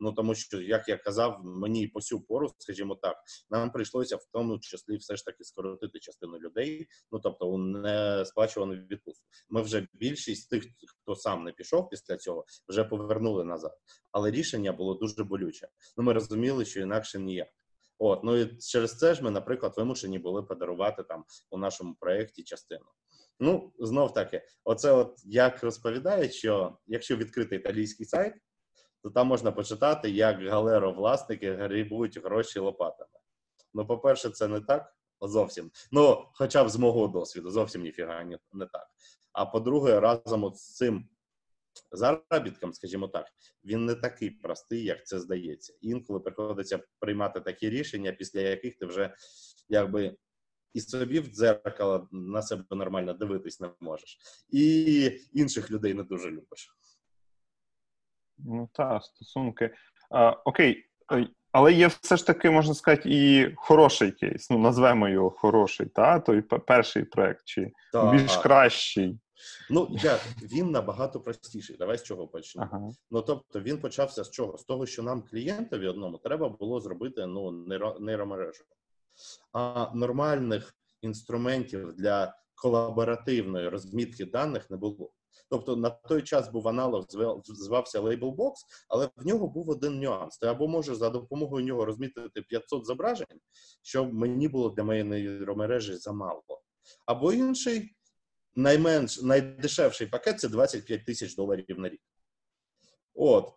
Ну тому що, як я казав, мені по сю пору, скажімо так, нам прийшлося в тому числі все ж таки скоротити частину людей. Ну тобто, у не сплачувану відпустку. Ми вже більшість тих, хто сам не пішов після цього, вже повернули назад. Але рішення було дуже болюче. Ну ми розуміли, що інакше ніяк. От ну і через це ж ми, наприклад, вимушені були подарувати там у нашому проєкті частину. Ну, знов таки, оце от як розповідають, що якщо відкрити італійський сайт, то там можна почитати, як галеро власники грібуть гроші лопатами. Ну, по-перше, це не так зовсім. Ну, хоча б з мого досвіду, зовсім ніфіга не, так. А по-друге, разом з цим заробітком, скажімо так, він не такий простий, як це здається. Інколи приходиться приймати такі рішення, після яких ти вже якби і собі в дзеркало на себе нормально дивитись не можеш, і інших людей не дуже любиш. Ну так, стосунки. А, Окей, е, але є все ж таки, можна сказати, і хороший кейс. Ну, назвемо його хороший, та? той перший проект, чи так. більш кращий. Ну, як він набагато простіший. Давай з чого почнемо. Ага. Ну тобто він почався з чого? З того, що нам клієнтові одному треба було зробити ну, нейромережу а нормальних інструментів для колаборативної розмітки даних не було. Тобто на той час був аналог, звався Labelbox, але в нього був один нюанс. Ти або можеш за допомогою нього розмітити 500 зображень, що мені було для моєї нейромережі замало. Або інший найменш найдешевший пакет це 25 тисяч доларів на рік. От.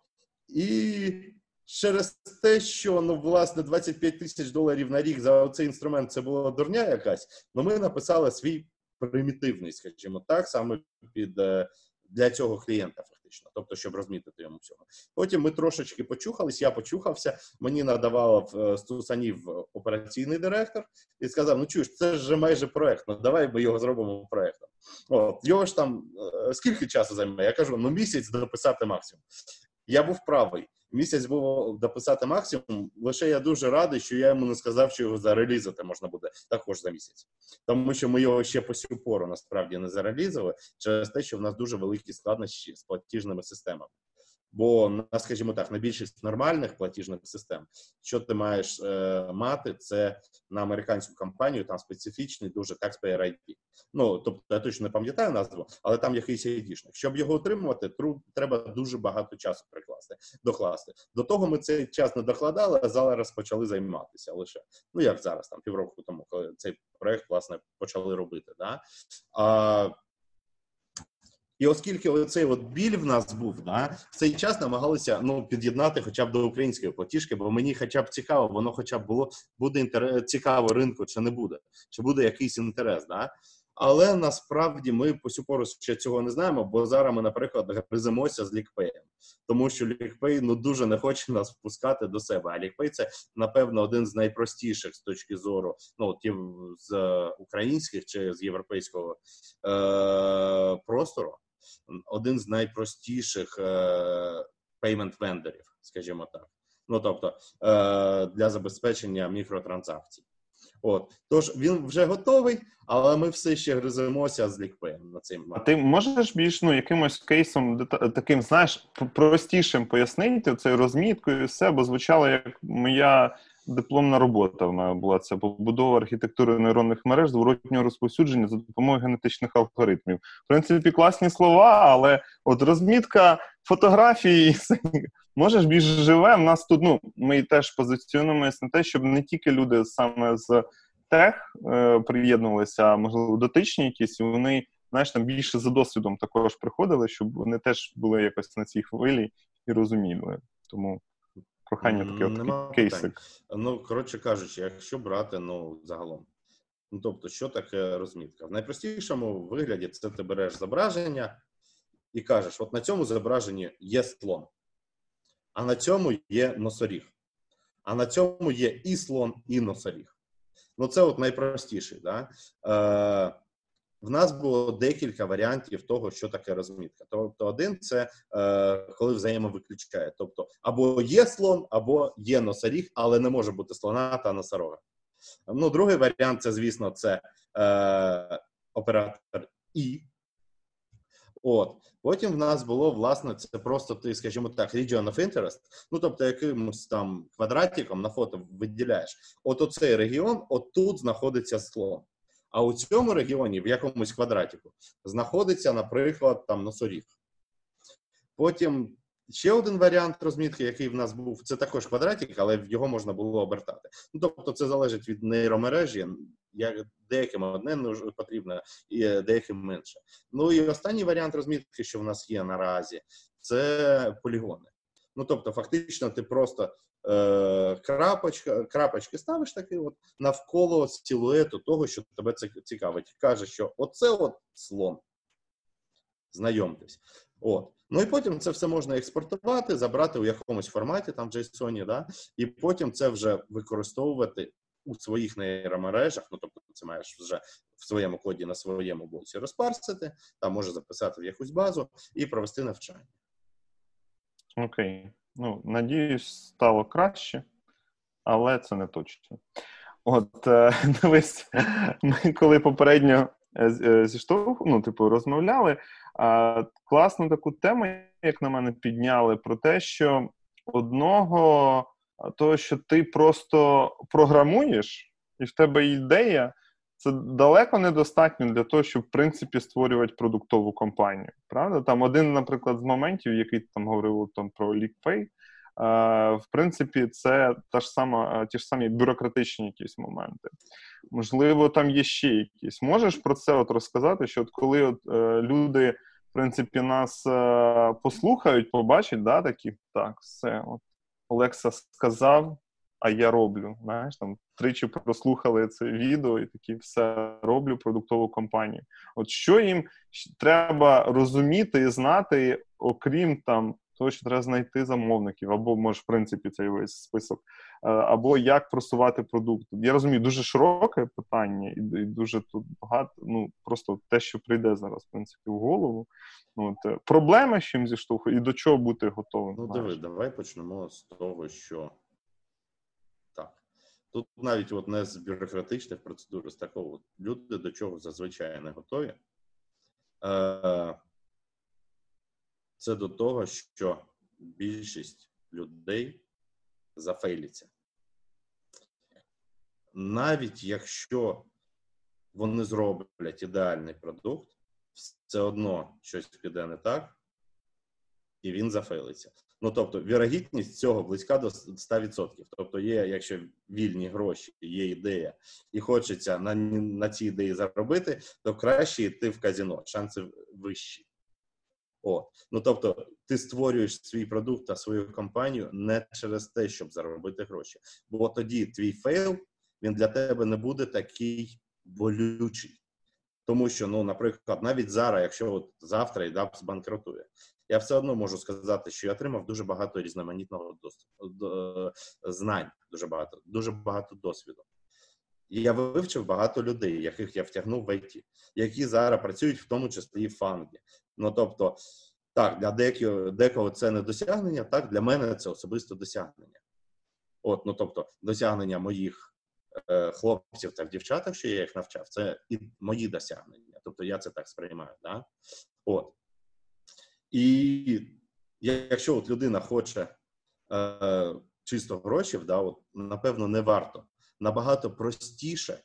І через те, що ну, власне 25 тисяч доларів на рік за цей інструмент це була дурня якась, ну ми написали свій примітивний, скажімо так, саме під е, для цього клієнта, фактично, тобто, щоб розмітити йому всього. Потім ми трошечки почухались, я почухався, мені надавав е, стусанів операційний директор і сказав: Ну чуєш, це ж майже проект, ну давай ми його зробимо проектом. От, Його ж там е, скільки часу займе? Я кажу, ну місяць дописати максимум. Я був правий. Місяць було дописати максимум. Лише я дуже радий, що я йому не сказав, що його зарелізати можна буде також за місяць, тому що ми його ще по сю пору насправді не зарелізували через те, що в нас дуже великі складнощі з платіжними системами. Бо на, скажімо так, на більшість нормальних платіжних систем, що ти маєш е, мати, це на американську компанію там специфічний дуже taxpayer ID. Ну тобто я точно не пам'ятаю назву, але там якийсь ID-шник. Щоб його отримувати, тру, треба дуже багато часу прикласти, докласти. До того ми цей час не докладали, а зараз почали займатися лише. Ну як зараз, там півроку тому, коли цей проект власне почали робити. Да? А, і оскільки оцей от біль в нас був, да, в цей час намагалися ну, під'єднати хоча б до української платіжки, бо мені хоча б цікаво, воно хоча б було буде інтерес, цікаво ринку, чи не буде, чи буде якийсь інтерес. Да? Але насправді ми по сю пору ще цього не знаємо, бо зараз ми, наприклад, гриземося з лікпеєм, тому що лікпей ну дуже не хоче нас впускати до себе. А лікпей це напевно один з найпростіших з точки зору ну ті з українських чи з європейського е- простору один з найпростіших payment вендорів, скажімо так. Ну тобто е, для забезпечення мікротранзакцій. От тож він вже готовий, але ми все ще гриземося з лікпеєм на цим. А ти можеш більш ну якимось кейсом таким, знаєш, простішим пояснити цією розміткою все, бо звучало як моя дипломна робота в мене була це побудова архітектури нейронних мереж зворотнього розповсюдження за допомогою генетичних алгоритмів. В принципі, класні слова, але от розмітка фотографії можеш більш живе. В нас тут ну ми теж позиціонуємося на те, щоб не тільки люди саме з тех е, приєднувалися, а можливо дотичні якісь, вони знаєш там більше за досвідом також приходили, щоб вони теж були якось на цій хвилі і розуміли. Тому прохання таке от кейсик. Ну, коротше кажучи, якщо брати ну, загалом. Ну, тобто, що таке розмітка? В найпростішому вигляді це ти береш зображення і кажеш: от на цьому зображенні є слон, а на цьому є носоріг, а на цьому є і слон, і носоріг. Ну, це от найпростіший. Да? Е, в нас було декілька варіантів того, що таке розмітка. Тобто, один це е, коли взаємовиключає. Тобто, або є слон, або є носоріг, але не може бути слона та носорога. Ну, другий варіант це, звісно, це е, оператор І. От потім в нас було власне це просто ти, скажімо так, region of interest, Ну тобто, якимось там квадратиком на фото виділяєш. От оцей регіон, от тут знаходиться слон. А у цьому регіоні, в якомусь квадратику, знаходиться, наприклад, там носоріг. Потім ще один варіант розмітки, який в нас був, це також квадратик, але його можна було обертати. Ну, Тобто, це залежить від нейромережі, як деяким одне потрібно, і деяким менше. Ну і останній варіант розмітки, що в нас є наразі, це полігони. Ну тобто, фактично, ти просто е, крапочка, крапочки ставиш таки от навколо силуету того, що тебе це цікавить. Каже, що оце от слон. Знайомтесь. От. Ну і потім це все можна експортувати, забрати у якомусь форматі, там в JSON, да? і потім це вже використовувати у своїх нейромережах. Ну тобто, це маєш вже в своєму коді на своєму блоці розпарсити, там може записати в якусь базу і провести навчання. Окей. Ну, надіюсь, стало краще, але це не точно. От, е, дивись, ми коли попередньо е, е, зіштовх, ну, типу, розмовляли, класну таку тему, як на мене, підняли про те, що одного того, що ти просто програмуєш, і в тебе ідея, це далеко недостатньо для того, щоб в принципі створювати продуктову компанію. Правда? Там один, наприклад, з моментів, який там говорив там про LeakPay, в принципі, це та ж сама, ті ж самі бюрократичні якісь моменти. Можливо, там є ще якісь. Можеш про це от розказати? Що от коли от е, люди, в принципі, нас е, послухають, побачать, да, такі так, все, от Олекса сказав, а я роблю. Знаєш, там тричі прослухали це відео і такі все роблю продуктову компанію. От що їм треба розуміти і знати, окрім там того, що треба знайти замовників, або може, в принципі, цей весь список, е, або як просувати продукт. Я розумію, дуже широке питання, і дуже тут багато. Ну просто те, що прийде зараз, в принципі, в голову. От, е, Проблема з чим зіштовхує, і до чого бути готовим. Ну, диви, давай почнемо з того, що. Тут навіть от не з бюрократичних процедур, з такого люди до чого зазвичай не готові. Е, це до того, що більшість людей зафейліться. Навіть якщо вони зроблять ідеальний продукт, все одно щось піде не так, і він зафейлиться. Ну тобто, вірогідність цього близька до 100%. Тобто, є, якщо вільні гроші, є ідея, і хочеться на на цій ідеї заробити, то краще йти в казіно, шанси вищі. О, ну тобто, ти створюєш свій продукт та свою компанію не через те, щоб заробити гроші. Бо тоді твій фейл він для тебе не буде такий болючий. Тому що, ну, наприклад, навіть зараз, якщо от завтра ідап збанкрутує, я все одно можу сказати, що я отримав дуже багато різноманітного досвіду, е, знань, дуже багато, дуже багато досвіду. І я вивчив багато людей, яких я втягнув в IT, які зараз працюють в тому числі і в фанді. Ну тобто, так, для декого, декого це не досягнення, так для мене це особисто досягнення. От, ну тобто, досягнення моїх е, хлопців та дівчаток, що я їх навчав, це і мої досягнення. Тобто я це так сприймаю. Да? От. І якщо от людина хоче е, чисто гроші, да, от, напевно, не варто. Набагато простіше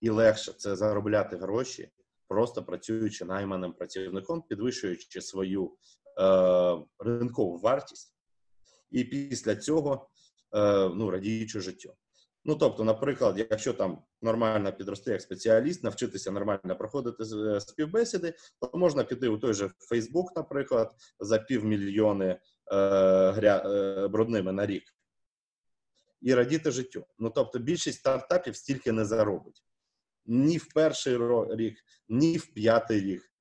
і легше це заробляти гроші, просто працюючи найманим працівником, підвищуючи свою е, ринкову вартість, і після цього е, ну, радіючи життю. Ну, тобто, наприклад, якщо там нормально підрости як спеціаліст, навчитися нормально проходити е, співбесіди, то можна піти у той же Facebook, наприклад, за півмільйони е, гря, е, брудними на рік і радіти життю. Ну тобто, більшість стартапів стільки не заробить ні в перший рік, ні в п'ятий рік.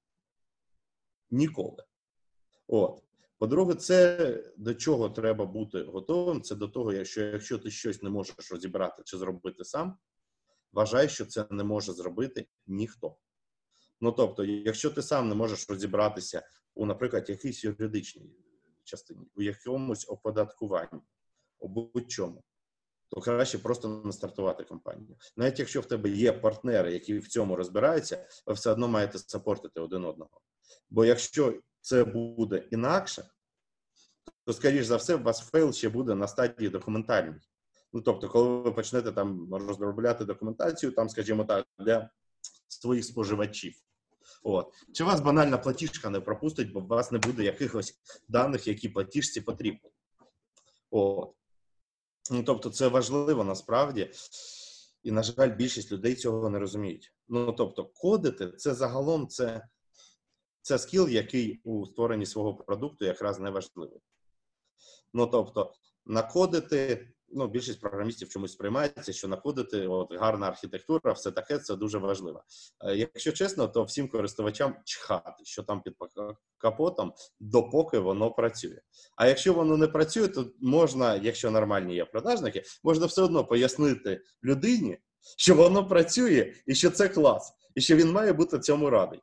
Ніколи. От. По-друге, це до чого треба бути готовим. Це до того, що якщо ти щось не можеш розібрати чи зробити сам, вважай, що це не може зробити ніхто. Ну тобто, якщо ти сам не можеш розібратися у, наприклад, якійсь юридичній частині, у якомусь оподаткуванні, у будь-чому, то краще просто не стартувати компанію. Навіть якщо в тебе є партнери, які в цьому розбираються, ви все одно маєте сапортити один одного. Бо якщо це буде інакше, то, скоріш за все, у вас фейл ще буде на стадії документальній. Ну, тобто, коли ви почнете там розробляти документацію, там, скажімо так, для своїх споживачів. От. Чи вас банальна платіжка не пропустить, бо у вас не буде якихось даних, які платіжці потрібні. От. Ну, Тобто, це важливо насправді, і, на жаль, більшість людей цього не розуміють. Ну тобто, кодити це загалом це це скіл, який у створенні свого продукту якраз не важливий. Ну тобто, накодити ну, більшість програмістів чомусь сприймається, що знаходити от гарна архітектура, все таке це дуже важливо. Е, якщо чесно, то всім користувачам чхати, що там під капотом, допоки воно працює. А якщо воно не працює, то можна, якщо нормальні є продажники, можна все одно пояснити людині, що воно працює і що це клас, і що він має бути цьому радий.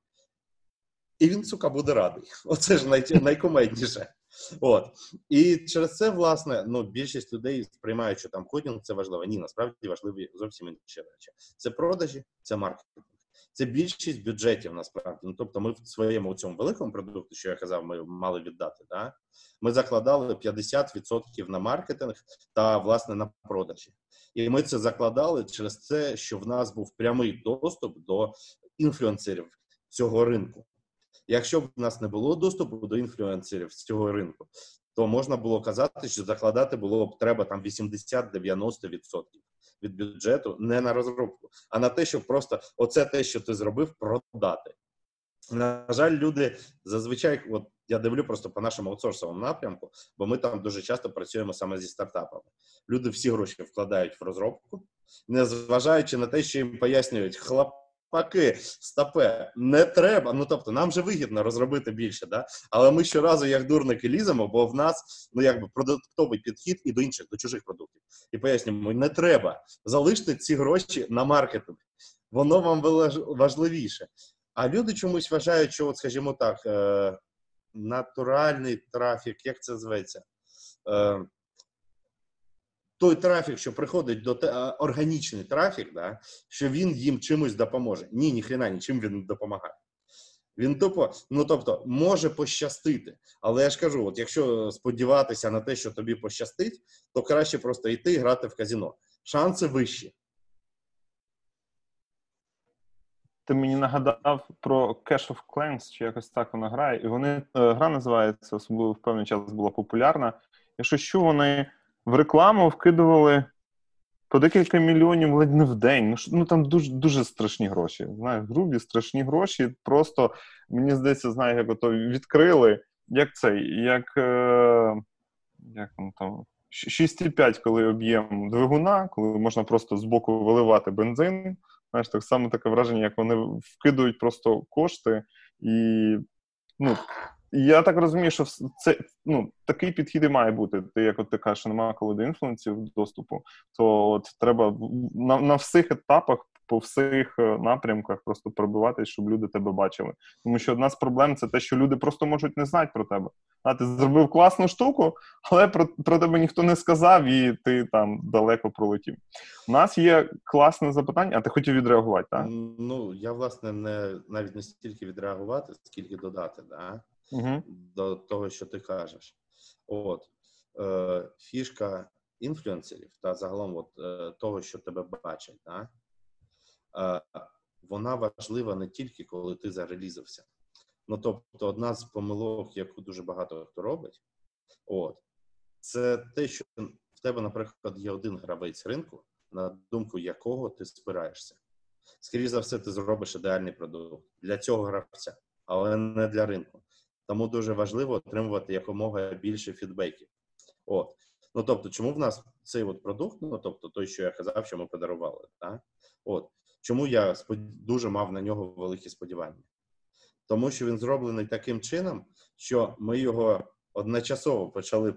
І він, сука, буде радий. Оце ж най- найкомедніше. От і через це, власне, ну більшість людей сприймають, що там кодінг це важливо. Ні, насправді важливі зовсім інші речі. Це продажі, це маркетинг. Це більшість бюджетів насправді. Ну тобто, ми в своєму цьому великому продукті, що я казав, ми мали віддати. Да? Ми закладали 50% на маркетинг та власне на продажі. І ми це закладали через те, що в нас був прямий доступ до інфлюенсерів цього ринку. Якщо б в нас не було доступу до інфлюенсерів з цього ринку, то можна було казати, що закладати було б треба там 80-90% від бюджету не на розробку, а на те, щоб просто оце те, що ти зробив, продати. На жаль, люди зазвичай, от я дивлю просто по нашому аутсорсовому напрямку, бо ми там дуже часто працюємо саме зі стартапами. Люди всі гроші вкладають в розробку, не зважаючи на те, що їм пояснюють хлопаки, стопе, не треба. Ну тобто, нам же вигідно розробити більше, да? але ми щоразу, як дурники, ліземо, бо в нас ну якби продуктовий підхід і до інших, до чужих продуктів. І пояснюємо, не треба залиште ці гроші на маркетинг. Воно вам важливіше. А люди чомусь вважають, що, от, скажімо так, е, натуральний трафік, як це зветься? Е, той трафік, що приходить до те, органічний трафік, да, що він їм чимось допоможе. Ні, ніхрена нічим він не допомагає. Він тупо, ну тобто, може пощастити. Але я ж кажу: от якщо сподіватися на те, що тобі пощастить, то краще просто йти грати в казіно. Шанси вищі. Ти мені нагадав про Cash of Clans, чи якось так вона грає, і вони е, гра називається, особливо в певний час була популярна. Якщо що, вони в рекламу вкидували по декілька мільйонів ледь не в день. Ну ну там дуже дуже страшні гроші. Знаєш, грубі, страшні гроші. Просто мені здається, знаю, як ото відкрили. Як цей, як е, як там 6,5, коли об'єм двигуна, коли можна просто з боку виливати бензин. Знаєш, так само таке враження, як вони вкидують просто кошти, і ну, я так розумію, що це ну, такий підхід і має бути. Ти як от ти кажеш, що немає коли до інфлюенсів доступу, то от треба на, на всіх етапах. По всіх е, напрямках просто пробиватись, щоб люди тебе бачили. Тому що одна з проблем це те, що люди просто можуть не знати про тебе. А ти зробив класну штуку, але про про тебе ніхто не сказав, і ти там далеко пролетів. У нас є класне запитання, а ти хотів відреагувати, так? Ну я власне не навіть не стільки відреагувати, скільки додати, да? Угу. до того, що ти кажеш. От е, фішка інфлюенсерів та загалом от, е, того, що тебе бачать, да? е, вона важлива не тільки коли ти зарелізився. Ну, тобто, одна з помилок, яку дуже багато хто робить, от, це те, що в тебе, наприклад, є один гравець ринку, на думку якого ти спираєшся. Скоріше за все, ти зробиш ідеальний продукт для цього гравця, але не для ринку. Тому дуже важливо отримувати якомога більше фідбеків. От. Ну тобто, чому в нас цей от продукт, ну тобто той, що я казав, що ми подарували, так? От чому я дуже мав на нього великі сподівання? Тому що він зроблений таким чином, що ми його одночасово почали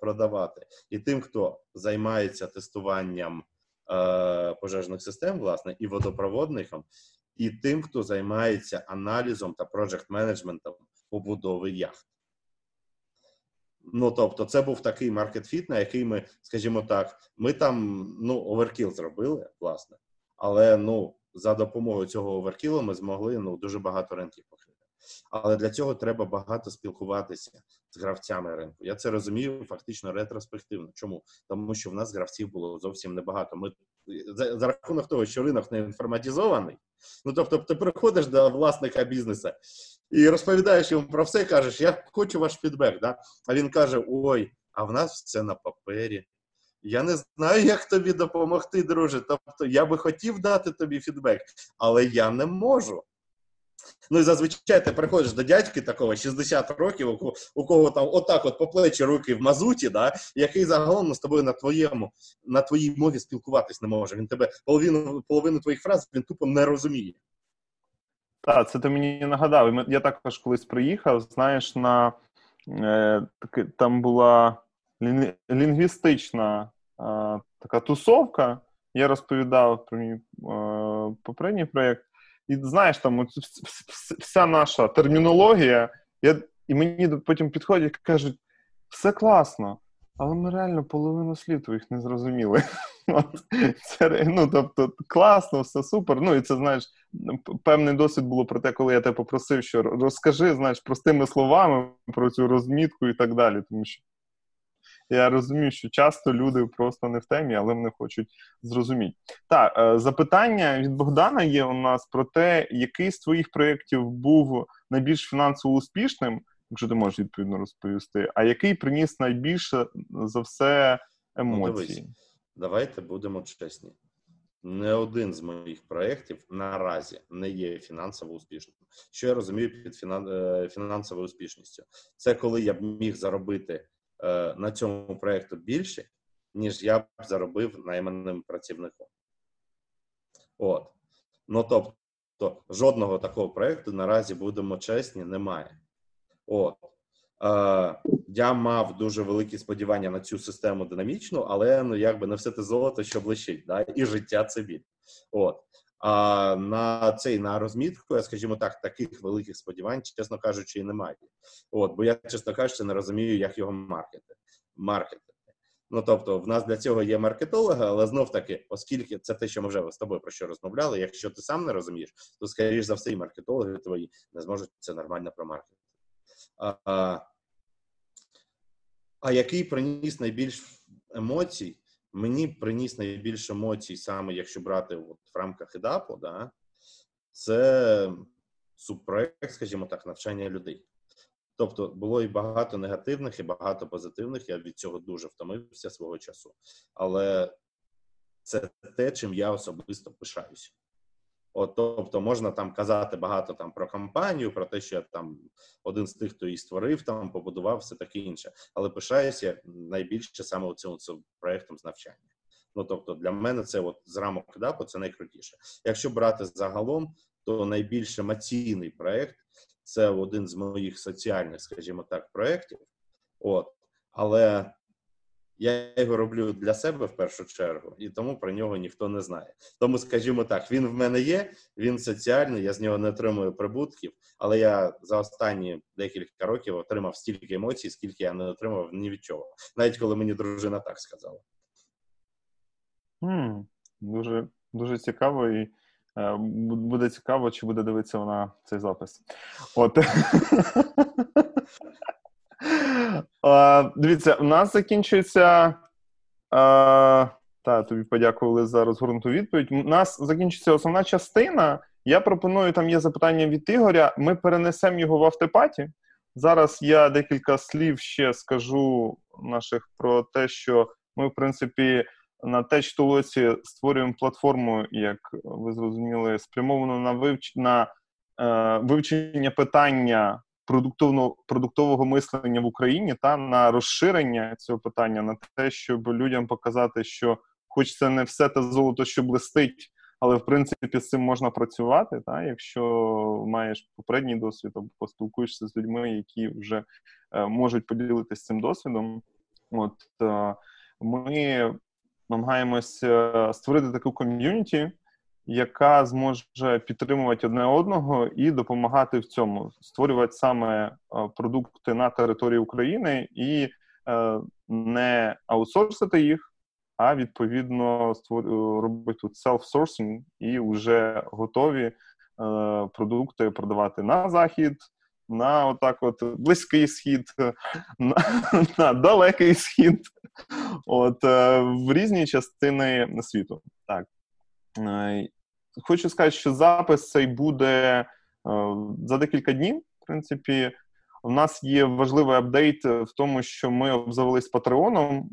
продавати, і тим, хто займається тестуванням е, пожежних систем, власне, і водопроводником, і тим, хто займається аналізом та project менеджментом побудови яхт. Ну, тобто, це був такий market fit, на який ми, скажімо так, ми там ну, overkill зробили, власне, але ну, за допомогою цього оверкілу ми змогли ну, дуже багато ринків покрити. Але для цього треба багато спілкуватися з гравцями ринку. Я це розумію фактично ретроспективно. Чому? Тому що в нас гравців було зовсім небагато. Ми за, за рахунок того, що ринок не інформатизований. Ну тобто, ти приходиш до власника бізнесу і розповідаєш йому про все, кажеш, я хочу ваш фідбек. Да? А він каже: Ой, а в нас все на папері. Я не знаю, як тобі допомогти, друже. Тобто, я би хотів дати тобі фідбек, але я не можу. Ну і зазвичай ти приходиш до дядьки такого 60 років, у, у кого там отак от по плечі руки в мазуті, да, який загалом з тобою на твоєму, на твоїй мові спілкуватись не може. Він тебе половину половину твоїх фраз він тупо не розуміє. Так, це ти мені нагадав. Я також колись приїхав, знаєш, на е, там була лінгвістична е, така тусовка. Я розповідав про мій е, попередній проєкт. І знаєш, там вся наша термінологія, я, і мені потім підходять і кажуть, все класно, але ми реально половину слів твоїх не зрозуміли. Це, ну, Тобто, класно, все супер. Ну, і це, знаєш, певний досвід було про те, коли я тебе попросив, що розкажи, знаєш, простими словами про цю розмітку і так далі. Тому що Я розумію, що часто люди просто не в темі, але вони хочуть зрозуміти. Так, е, запитання від Богдана є у нас про те, який з твоїх проєктів був найбільш фінансово успішним, якщо ти можеш відповідно розповісти, а який приніс найбільше за все емоцій? Ну, Давайте будемо чесні. Не один з моїх проєктів наразі не є фінансово успішним. Що я розумію під е, фінансовою успішністю? Це коли я б міг заробити на цьому проєкту більше, ніж я б заробив найманим працівником. От. Ну тобто, жодного такого проєкту наразі будемо чесні, немає. От. Е, я мав дуже великі сподівання на цю систему динамічну, але ну якби не все те золото, що блищить, да, і життя це біль. От. А на цей на розмітку, я скажімо так, таких великих сподівань, чесно кажучи, і немає. От, бо я, чесно кажучи, не розумію, як його маркети. маркети. Ну тобто, в нас для цього є маркетологи, але знов таки, оскільки це те, що ми вже з тобою про що розмовляли, якщо ти сам не розумієш, то скоріш за все, і маркетологи твої не зможуть це нормально промаркетити. А, а який приніс найбільш емоцій? Мені приніс найбільше емоцій, саме якщо брати от в рамках ЕДАПу, да, це субпроект, скажімо так, навчання людей. Тобто було і багато негативних, і багато позитивних. Я від цього дуже втомився свого часу. Але це те, чим я особисто пишаюся. От, тобто можна там казати багато там про компанію, про те, що я там один з тих, хто її створив, там побудував все таке інше. Але пишаюся найбільше саме цим, цим проектом з навчання. Ну тобто, для мене це от з рамок КДАПу це найкрутіше. Якщо брати загалом, то найбільш емоційний проект це один з моїх соціальних, скажімо так, проєктів. От, але я його роблю для себе в першу чергу, і тому про нього ніхто не знає. Тому, скажімо так, він в мене є, він соціальний, я з нього не отримую прибутків, але я за останні декілька років отримав стільки емоцій, скільки я не отримав ні від чого. Навіть коли мені дружина так сказала. Mm, дуже дуже цікаво, і е, буде цікаво, чи буде дивитися вона цей запис. От. Дивіться, у нас закінчується. Та, тобі подякували за розгорнуту відповідь. У нас закінчиться основна частина. Я пропоную, там є запитання від Ігоря. Ми перенесемо його в автопаті. Зараз я декілька слів ще скажу наших про те, що ми, в принципі, на Теч-Толоці створюємо платформу, як ви зрозуміли, спрямовану на вивч... на е, вивчення питання продуктовно продуктового мислення в Україні та на розширення цього питання, на те, щоб людям показати, що, хоч це не все те золото, що блистить, але в принципі з цим можна працювати. Та якщо маєш попередній досвід, або поспілкуєшся з людьми, які вже е, можуть поділитися цим досвідом. От е, ми намагаємося створити таку ком'юніті яка зможе підтримувати одне одного і допомагати в цьому, створювати саме е, продукти на території України і е, не аутсорсити їх, а відповідно робити тут селф-сорсинг і вже готові е, продукти продавати на захід. На отак, от близький схід, на на далекий схід, от в різні частини світу. Так Е, хочу сказати, що запис цей буде е, за декілька днів. В принципі, у нас є важливий апдейт в тому, що ми обзавелись Патреоном.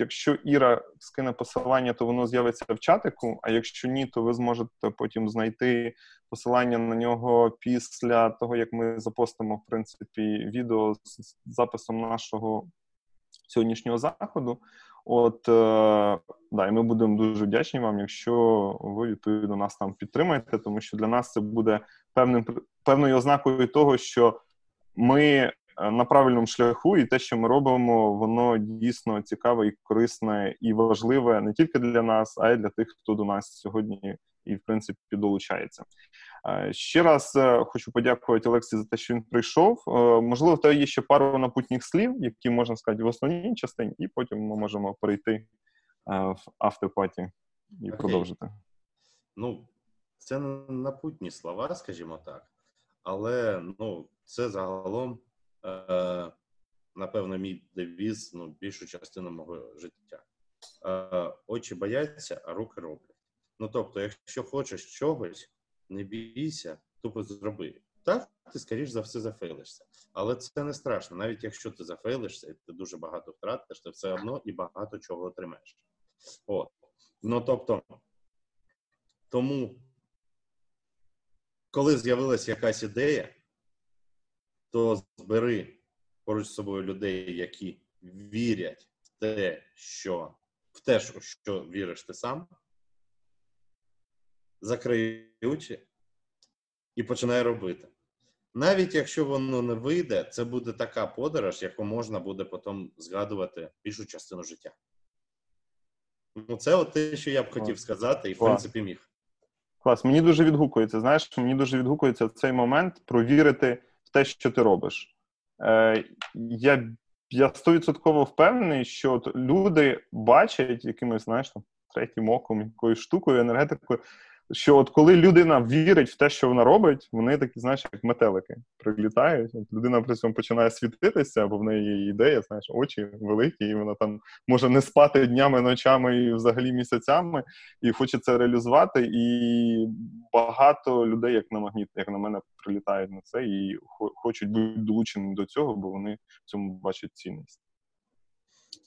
Якщо Іра скине посилання, то воно з'явиться в чатику. А якщо ні, то ви зможете потім знайти посилання на нього після того, як ми запостимо в принципі відео з записом нашого сьогоднішнього заходу. От е, да, і ми будемо дуже вдячні вам, якщо ви відповідно нас там підтримаєте, тому що для нас це буде певним певною ознакою того, що ми е, на правильному шляху, і те, що ми робимо, воно дійсно цікаве і корисне і важливе не тільки для нас, а й для тих, хто до нас сьогодні і в принципі долучається. Е, ще раз е, хочу подякувати Олексі за те, що він прийшов. Е, можливо, в тебе є ще пару напутніх слів, які можна сказати в основній частині, і потім ми можемо перейти в автопаті і Окей. продовжити. Ну, це напутні слова, скажімо так, але ну, це загалом е, напевно, мій девіз ну, більшу частину мого життя. Е, очі бояться, а руки роблять. Ну тобто, якщо хочеш чогось, не бійся, тупо зроби. Так, ти, скоріш за все, зафейлишся. Але це не страшно. Навіть якщо ти зафейлишся і ти дуже багато втратиш, ти все одно і багато чого отримаєш. От. Ну тобто, тому, коли з'явилася якась ідея, то збери поруч з собою людей, які вірять в те, що в те, що віриш ти сам, закрий очі і починай робити. Навіть якщо воно не вийде, це буде така подорож, яку можна буде потім згадувати більшу частину життя. Ну, це от те, що я б хотів сказати, і в принципі міг. Клас, мені дуже відгукується. Знаєш, мені дуже відгукується цей момент провірити в те, що ти робиш. Е, Я я стовідсотково впевнений, що люди бачать якимось, знаєш, там, третім оком, якоюсь штукою, енергетикою, що от коли людина вірить в те, що вона робить, вони такі, знаєш, як метелики прилітають. От людина при цьому починає світитися, бо в неї є ідея, знаєш, очі великі, і вона там може не спати днями, ночами і взагалі місяцями, і хоче це реалізувати. І багато людей, як на магніт, як на мене, прилітають на це і хочуть бути долучені до цього, бо вони в цьому бачать цінність.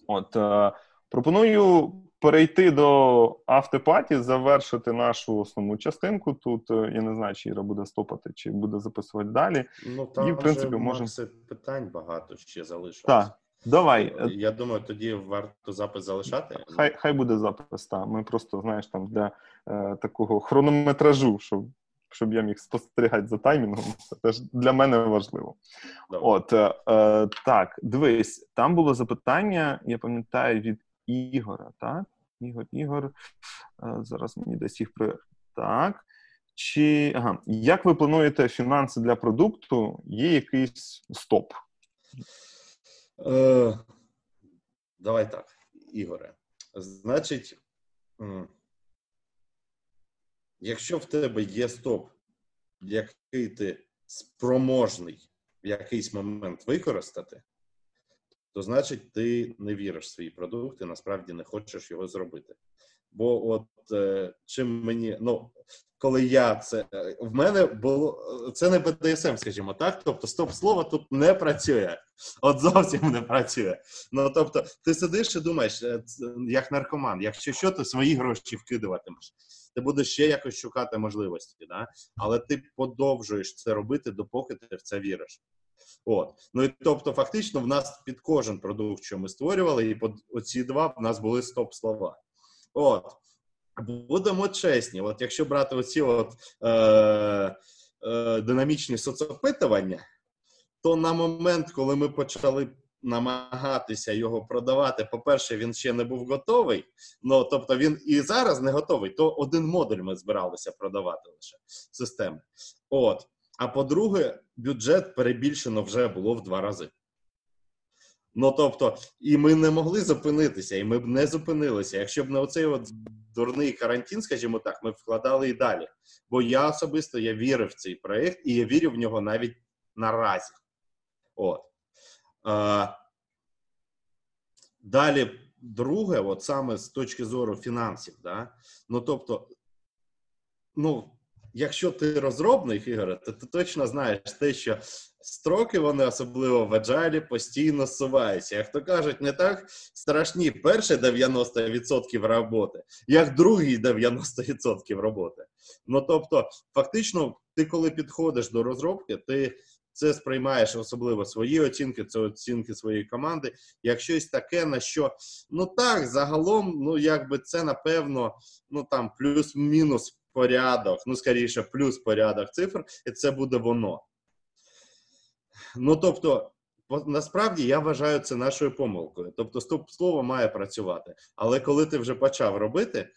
От е, пропоную перейти до автопаті, завершити нашу основну частинку. Тут е, я не знаю, чи Іра буде стопати, чи буде записувати далі. Ну там і в принципі можемо питань багато ще залишилось. Так. Давай. Е, я думаю, тоді варто запис залишати. Хай хай буде запис. так. Ми просто знаєш там для е, такого хронометражу, щоб щоб я міг спостерігати за таймінгом. Це теж для мене важливо. Добре. От е, е, так, дивись, там було запитання, я пам'ятаю, від Ігора, так? Ігор, Ігор. Е, зараз мені десь їх при. Так. Чи ага, як ви плануєте фінанси для продукту? Є якийсь стоп? Е, Давай так, Ігоре. Значить, якщо в тебе є стоп, який ти спроможний в якийсь момент використати, то значить ти не віриш в свій продукт і насправді не хочеш його зробити. Бо от е, чим мені, ну коли я це е, в мене було це не БДСМ, скажімо так. Тобто, стоп слово тут не працює, от зовсім не працює. Ну тобто, ти сидиш і думаєш, е, як наркоман, якщо що, ти свої гроші вкидуватимеш. Ти будеш ще якось шукати можливості, да? але ти подовжуєш це робити, допоки ти в це віриш. От. Ну і тобто, фактично, в нас під кожен продукт, що ми створювали, і під оці два в нас були стоп-слова. От. Будемо чесні, от якщо брати оці от, е, е, динамічні соцопитування, то на момент, коли ми почали намагатися його продавати, по-перше, він ще не був готовий. Ну тобто він і зараз не готовий, то один модуль ми збиралися продавати лише системи. От. А по-друге, бюджет перебільшено вже було в два рази. Ну тобто, і ми не могли зупинитися, і ми б не зупинилися. Якщо б не оцей от дурний карантин, скажімо так, ми б вкладали і далі. Бо я особисто я вірив в цей проєкт, і я вірю в нього навіть наразі. От. А, Далі, друге, от саме з точки зору фінансів, да? ну тобто, ну якщо ти розробник, Ігоре, то ти точно знаєш те, що строки вони особливо в Agile, постійно суваються. Як то кажуть, не так страшні перші 90% роботи, як другі 90% роботи. Ну тобто, фактично, ти коли підходиш до розробки, ти. Це сприймаєш особливо свої оцінки, це оцінки своєї команди, як щось таке, на що ну так, загалом, ну якби це напевно, ну там плюс-мінус порядок, ну, скоріше, плюс порядок цифр, і це буде воно. Ну, тобто, насправді я вважаю це нашою помилкою. Тобто, стоп слово має працювати. Але коли ти вже почав робити,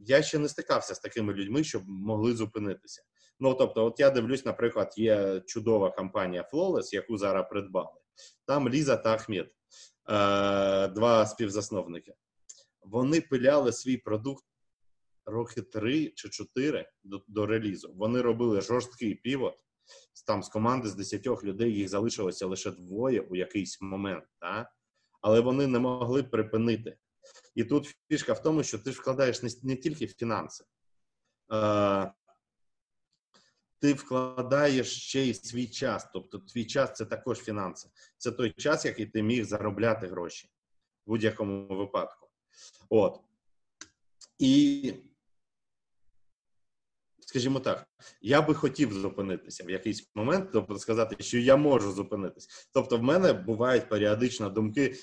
я ще не стикався з такими людьми, щоб могли зупинитися. Ну, тобто, от я дивлюсь, наприклад, є чудова компанія Flawless, яку зараз придбали. Там Ліза та Ахмед, е, два співзасновники. Вони пиляли свій продукт роки три чи чотири до, до релізу. Вони робили жорсткий півот, там з команди з 10 людей їх залишилося лише двоє у якийсь момент, та? але вони не могли припинити. І тут фішка в тому, що ти вкладаєш не, не тільки фінанси, е, ти вкладаєш ще й свій час. Тобто, твій час це також фінанси. Це той час, який ти міг заробляти гроші в будь-якому випадку. От. І скажімо так, я би хотів зупинитися в якийсь момент, тобто сказати, що я можу зупинитись. Тобто, в мене бувають періодично думки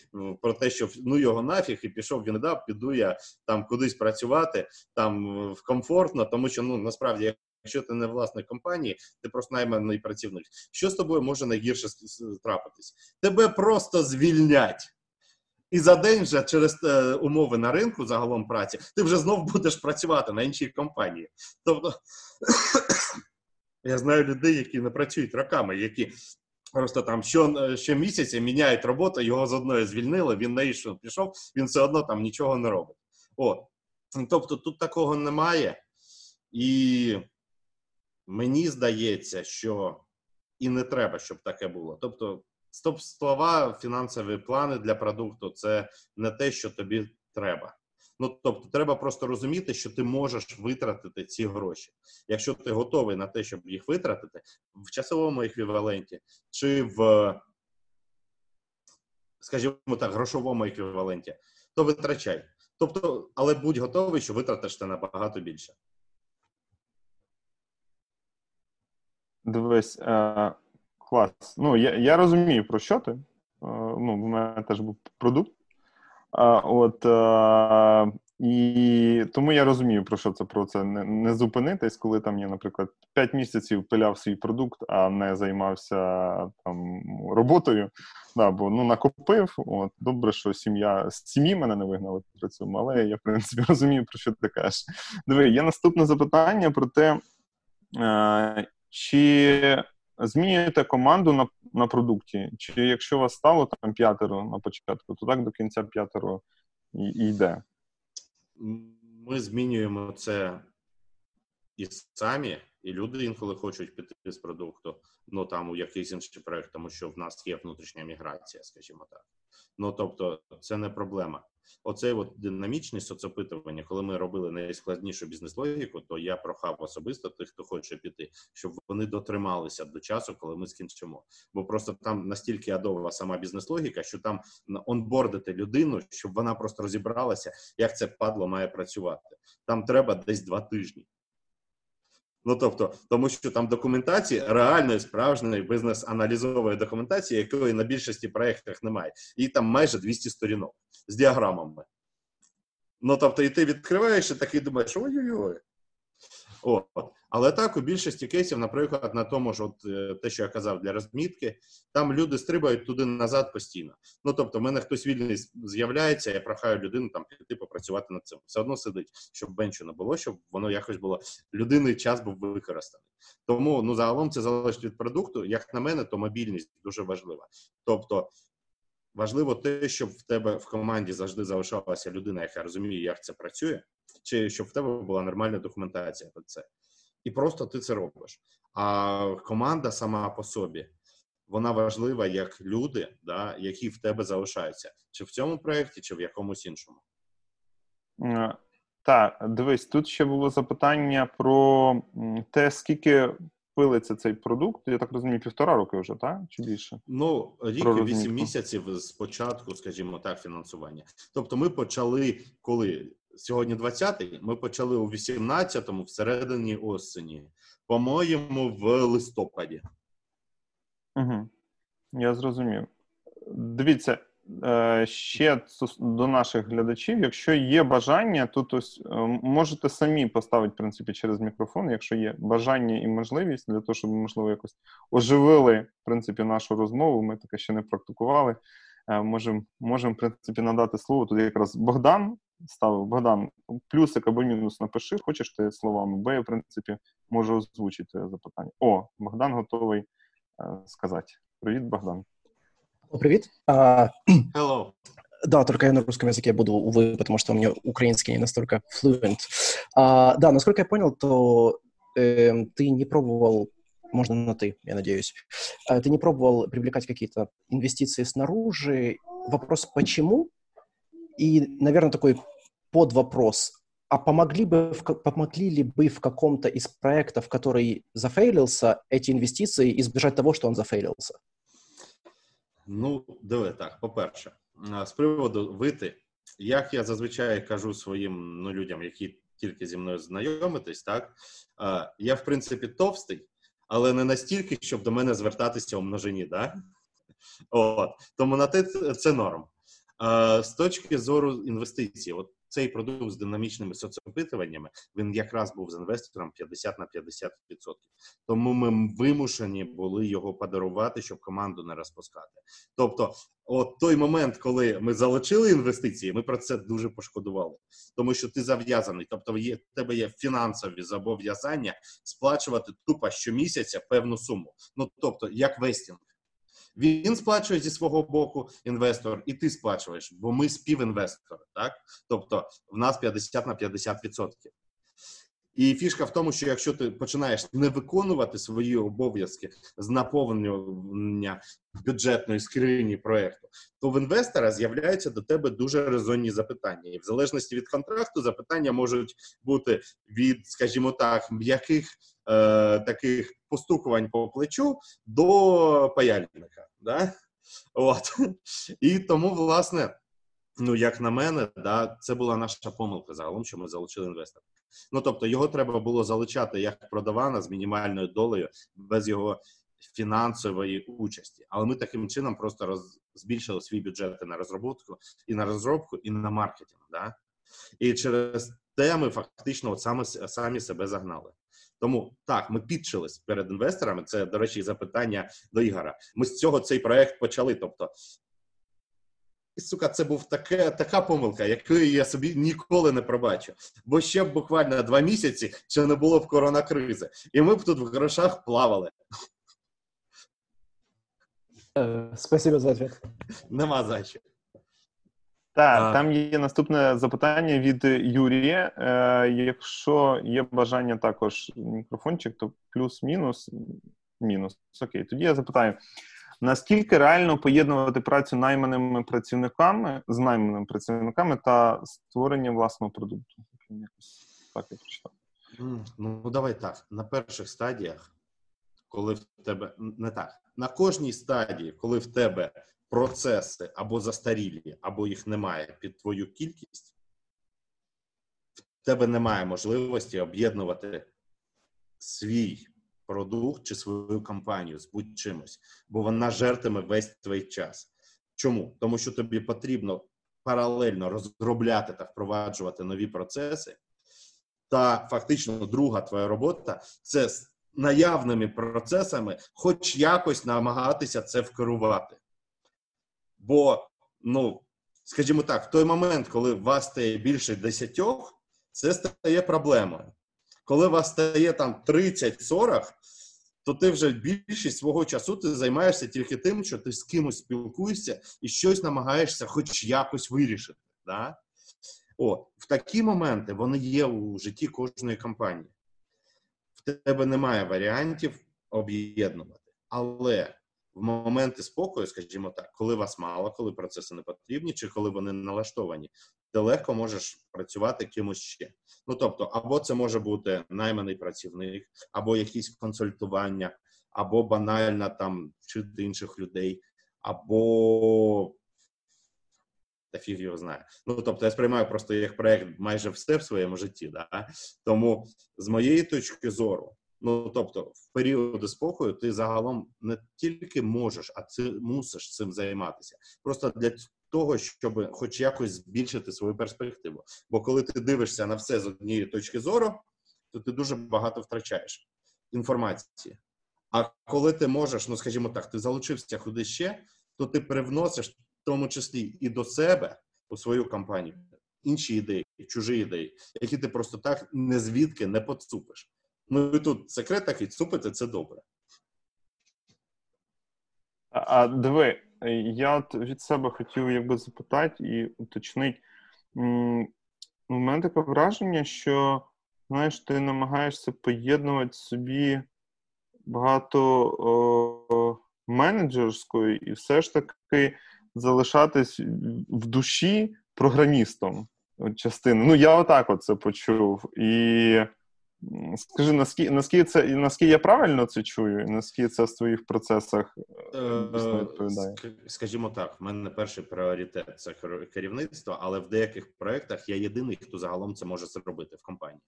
про те, що ну його нафіг і пішов він да, піду я там кудись працювати, там комфортно, тому що ну насправді. Якщо ти не власник компанії, ти просто найманий працівник. Що з тобою може найгірше трапитись? Тебе просто звільнять. І за день вже через е, умови на ринку загалом праці ти вже знов будеш працювати на іншій компанії. Тобто я знаю людей, які не працюють роками, які просто там що, щомісяця міняють роботу, його з одної звільнили, він на іншу пішов, він все одно там нічого не робить. От. Тобто тут такого немає, і мені здається, що і не треба, щоб таке було. Тобто, стоп слова, фінансові плани для продукту це не те, що тобі треба. Ну тобто, треба просто розуміти, що ти можеш витратити ці гроші. Якщо ти готовий на те, щоб їх витратити в часовому еквіваленті, чи в, скажімо так, грошовому еквіваленті, то витрачай. Тобто, але будь готовий, що витратиш ти набагато більше. Дивись, е, клас. Ну, я я розумію, про що ти. Е, ну, в мене теж був продукт. От і тому я розумію, про що це про це не, не зупинитись, коли там я, наприклад, 5 місяців пиляв свій продукт, а не займався там роботою. Да, Бо ну накопив. От добре, що сім'я з сім'ї мене не вигнали при цьому, але я в принципі розумію, про що ти кажеш. Диви, є наступне запитання про те, е, чи змінюєте команду на на продукті. Чи якщо вас стало там п'ятеро на початку, то так до кінця п'ятеро і, і йде? Ми змінюємо це і самі, і люди інколи хочуть піти з продукту, ну там у якийсь інший проект, тому що в нас є внутрішня міграція, скажімо так. Ну тобто, це не проблема. Оцей от динамічний соцопитування, коли ми робили найскладнішу бізнес-логіку, то я прохав особисто тих, хто хоче піти, щоб вони дотрималися до часу, коли ми скінчимо. Бо просто там настільки адова сама бізнес-логіка, що там онбордити людину, щоб вона просто розібралася, як це падло має працювати. Там треба десь два тижні. Ну тобто, тому що там документації реальної справжньої бізнес-аналізової документації, якої на більшості проєктах немає, і там майже 200 сторінок з діаграмами. Ну тобто, і ти відкриваєш і такий думаєш, ой-ой-ой. От. Але так, у більшості кейсів, наприклад, на тому ж, от е, те, що я казав для розмітки, там люди стрибають туди назад постійно. Ну тобто, в мене хтось вільний з'являється, я прохаю людину там піти попрацювати над цим. Все одно сидить, щоб бенчу не було, щоб воно якось було людини час був використаний. Тому ну загалом це залежить від продукту. Як на мене, то мобільність дуже важлива. Тобто. Важливо те, щоб в тебе в команді завжди залишалася людина, яка розуміє, як це працює, чи щоб в тебе була нормальна документація про це і просто ти це робиш. А команда сама по собі вона важлива як люди, да, які в тебе залишаються, чи в цьому проєкті, чи в якомусь іншому. Е, так, дивись, тут ще було запитання про те, скільки пилиться цей продукт. Я так розумію, півтора роки вже, так? Чи більше? Ну, рік і вісім місяців з початку, скажімо так, фінансування. Тобто, ми почали коли сьогодні 20-й, Ми почали у 18-му, всередині осені, по-моєму, в листопаді. Угу. Я зрозумів. Дивіться. Е, ще до наших глядачів, якщо є бажання, то ось е, можете самі поставити в принципі через мікрофон, якщо є бажання і можливість для того, щоб можливо якось оживили в принципі нашу розмову. Ми таке ще не практикували. Можемо можем, в принципі надати слово. Тут якраз Богдан ставив Богдан, плюсик або мінус напиши, хочеш ти словами, бо я, в принципі, можу озвучити запитання. О, Богдан готовий е, сказати. Привіт, Богдан. Привет. А, Hello. Да, только я на русском языке буду, увы, потому что у меня украинский не настолько fluent. А, да, насколько я понял, то э, ты не пробовал можно на «ты», я надеюсь. А ты не пробовал привлекать какие-то инвестиции снаружи? Вопрос «почему?» И, наверное, такой подвопрос. А помогли, бы, помогли ли бы в каком-то из проектов, который зафейлился, эти инвестиции избежать того, что он зафейлился? Ну, диви так, по-перше, з приводу вити, як я зазвичай кажу своїм ну, людям, які тільки зі мною знайомитись, так я в принципі товстий, але не настільки, щоб до мене звертатися у множині. Да? От. Тому на те це норм. З точки зору інвестицій, от цей продукт з динамічними соцопитуваннями він якраз був з інвестором 50 на 50%. Тому ми вимушені були його подарувати, щоб команду не розпускати. Тобто, от той момент, коли ми залучили інвестиції, ми про це дуже пошкодували, тому що ти зав'язаний, тобто є в тебе є фінансові зобов'язання сплачувати тупо щомісяця певну суму. Ну тобто, як вестінг. Він сплачує зі свого боку інвестор, і ти сплачуєш, бо ми співінвестори. Так, тобто в нас 50 на 50%. І фішка в тому, що якщо ти починаєш не виконувати свої обов'язки з наповнення бюджетної скрині проекту, то в інвестора з'являються до тебе дуже резонні запитання, і в залежності від контракту запитання можуть бути від, скажімо так, м'яких е, таких постукувань по плечу до паяльника. Да? От. І тому, власне, ну як на мене, да, це була наша помилка загалом, що ми залучили інвестора. Ну тобто, його треба було залучати як продавана з мінімальною долею без його фінансової участі. Але ми таким чином просто роз... збільшили свій бюджет на розробку, і на розробку, і на маркетинг. Да? І через те ми фактично от саме самі себе загнали. Тому так, ми підчились перед інвесторами. Це, до речі, запитання до Ігора. Ми з цього цей проект почали. Тобто, сука, це був таке, така помилка, якої я собі ніколи не пробачу. Бо ще б буквально два місяці ще не було б коронакризи, і ми б тут в грошах плавали. Е, спасибо за ответ. Нема за що. Так, а... там є наступне запитання від Юрія. Е, Якщо є бажання також мікрофончик, то плюс-мінус. Мінус. Окей, тоді я запитаю: наскільки реально поєднувати працю найманими працівниками з найманими працівниками та створення власного продукту? Так я прочитав. Ну, давай так. На перших стадіях, коли в тебе не так, на кожній стадії, коли в тебе процеси або застарілі, або їх немає під твою кількість, в тебе немає можливості об'єднувати свій продукт чи свою компанію з будь-чимось, бо вона жертиме весь твій час. Чому? Тому що тобі потрібно паралельно розробляти та впроваджувати нові процеси. Та фактично друга твоя робота це з наявними процесами, хоч якось намагатися це вкерувати. Бо, ну, скажімо так, в той момент, коли вас стає більше десятьох, це стає проблемою. Коли вас стає там 30-40, то ти вже більшість свого часу ти займаєшся тільки тим, що ти з кимось спілкуєшся і щось намагаєшся хоч якось вирішити. Да? О, В такі моменти вони є у житті кожної компанії. В тебе немає варіантів об'єднувати. Але в моменти спокою, скажімо так, коли вас мало, коли процеси не потрібні, чи коли вони налаштовані, ти легко можеш працювати кимось ще. Ну тобто, або це може бути найманий працівник, або якісь консультування, або банально там вчити інших людей, або та фіг його знає. Ну тобто, я сприймаю просто як проект майже все в своєму житті. Да? Тому з моєї точки зору. Ну тобто, в періоди спокою ти загалом не тільки можеш, а ти мусиш цим займатися. Просто для того, щоб хоч якось збільшити свою перспективу. Бо коли ти дивишся на все з однієї точки зору, то ти дуже багато втрачаєш інформації. А коли ти можеш, ну скажімо так, ти залучився куди ще, то ти привносиш в тому числі і до себе у свою компанію інші ідеї, чужі ідеї, які ти просто так не звідки не поцупиш. Ну і тут секрет такий, цупити це добре. А диви, я від себе хотів якби запитати і уточнити. У мене таке враження, що знаєш, ти намагаєшся поєднувати собі багато о, менеджерської, і все ж таки залишатись в душі програмістом частини. Ну, я отак от це почув. І скажи, наскільки наскільки це наскільки я правильно це чую, і наскільки це в твоїх процесах е, відповідає? Скажімо так, в мене перший пріоритет це керівництво, але в деяких проєктах я єдиний, хто загалом це може зробити в компанії.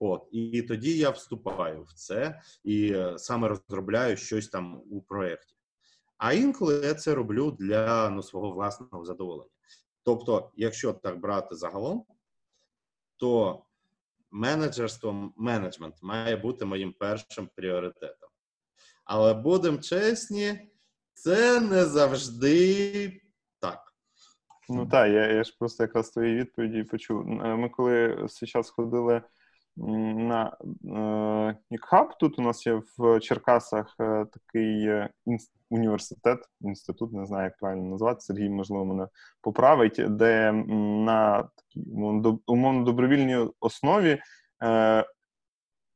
От і тоді я вступаю в це і е, саме розробляю щось там у проєкті. А інколи я це роблю для ну, свого власного задоволення. Тобто, якщо так брати загалом, то менеджерство, менеджмент має бути моїм першим пріоритетом. Але будемо чесні, це не завжди так. Ну так, я я ж просто якраз твої відповіді почув. Е, ми коли зараз ходили на Нікхаб, тут у нас є в Черкасах е, такий е, університет, інститут, не знаю, як правильно назвати, Сергій, можливо, мене поправить, де на такій умовно добровільній основі е,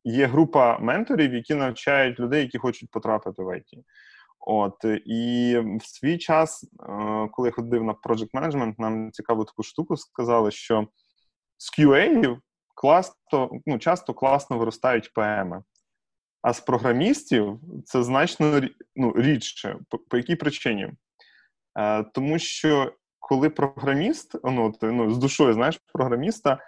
є група менторів, які навчають людей, які хочуть потрапити в ІТ. От і в свій час, е, коли я ходив на project management, нам цікаву таку штуку сказали, що з QA класно, ну, часто класно виростають ПМи. А з програмістів це значно ну, рідше. По, по якій причині? Е, Тому що коли програміст, ну, ну, з душою знаєш, програміста,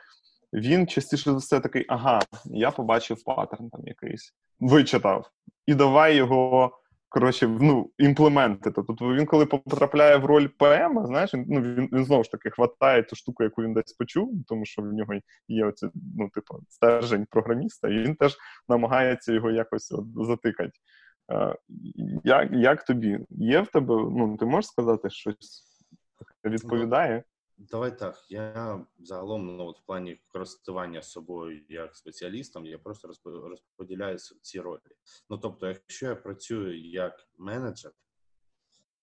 він частіше за все такий: ага, я побачив паттерн там якийсь, вичитав, і давай його коротше, ну, імплементити. Тобто він, коли потрапляє в роль ПМ, знаєш, ну, він він знову ж таки хватає ту штуку, яку він десь почув, тому що в нього є оці, ну, типу, стержень програміста, і він теж намагається його якось от, затикати. Е, як як тобі? Є в тебе, ну, ти можеш сказати щось відповідає? Давай так. Я загалом ну, от в плані користування собою як спеціалістом, я просто розподіляю ці ролі. Ну тобто, якщо я працюю як менеджер,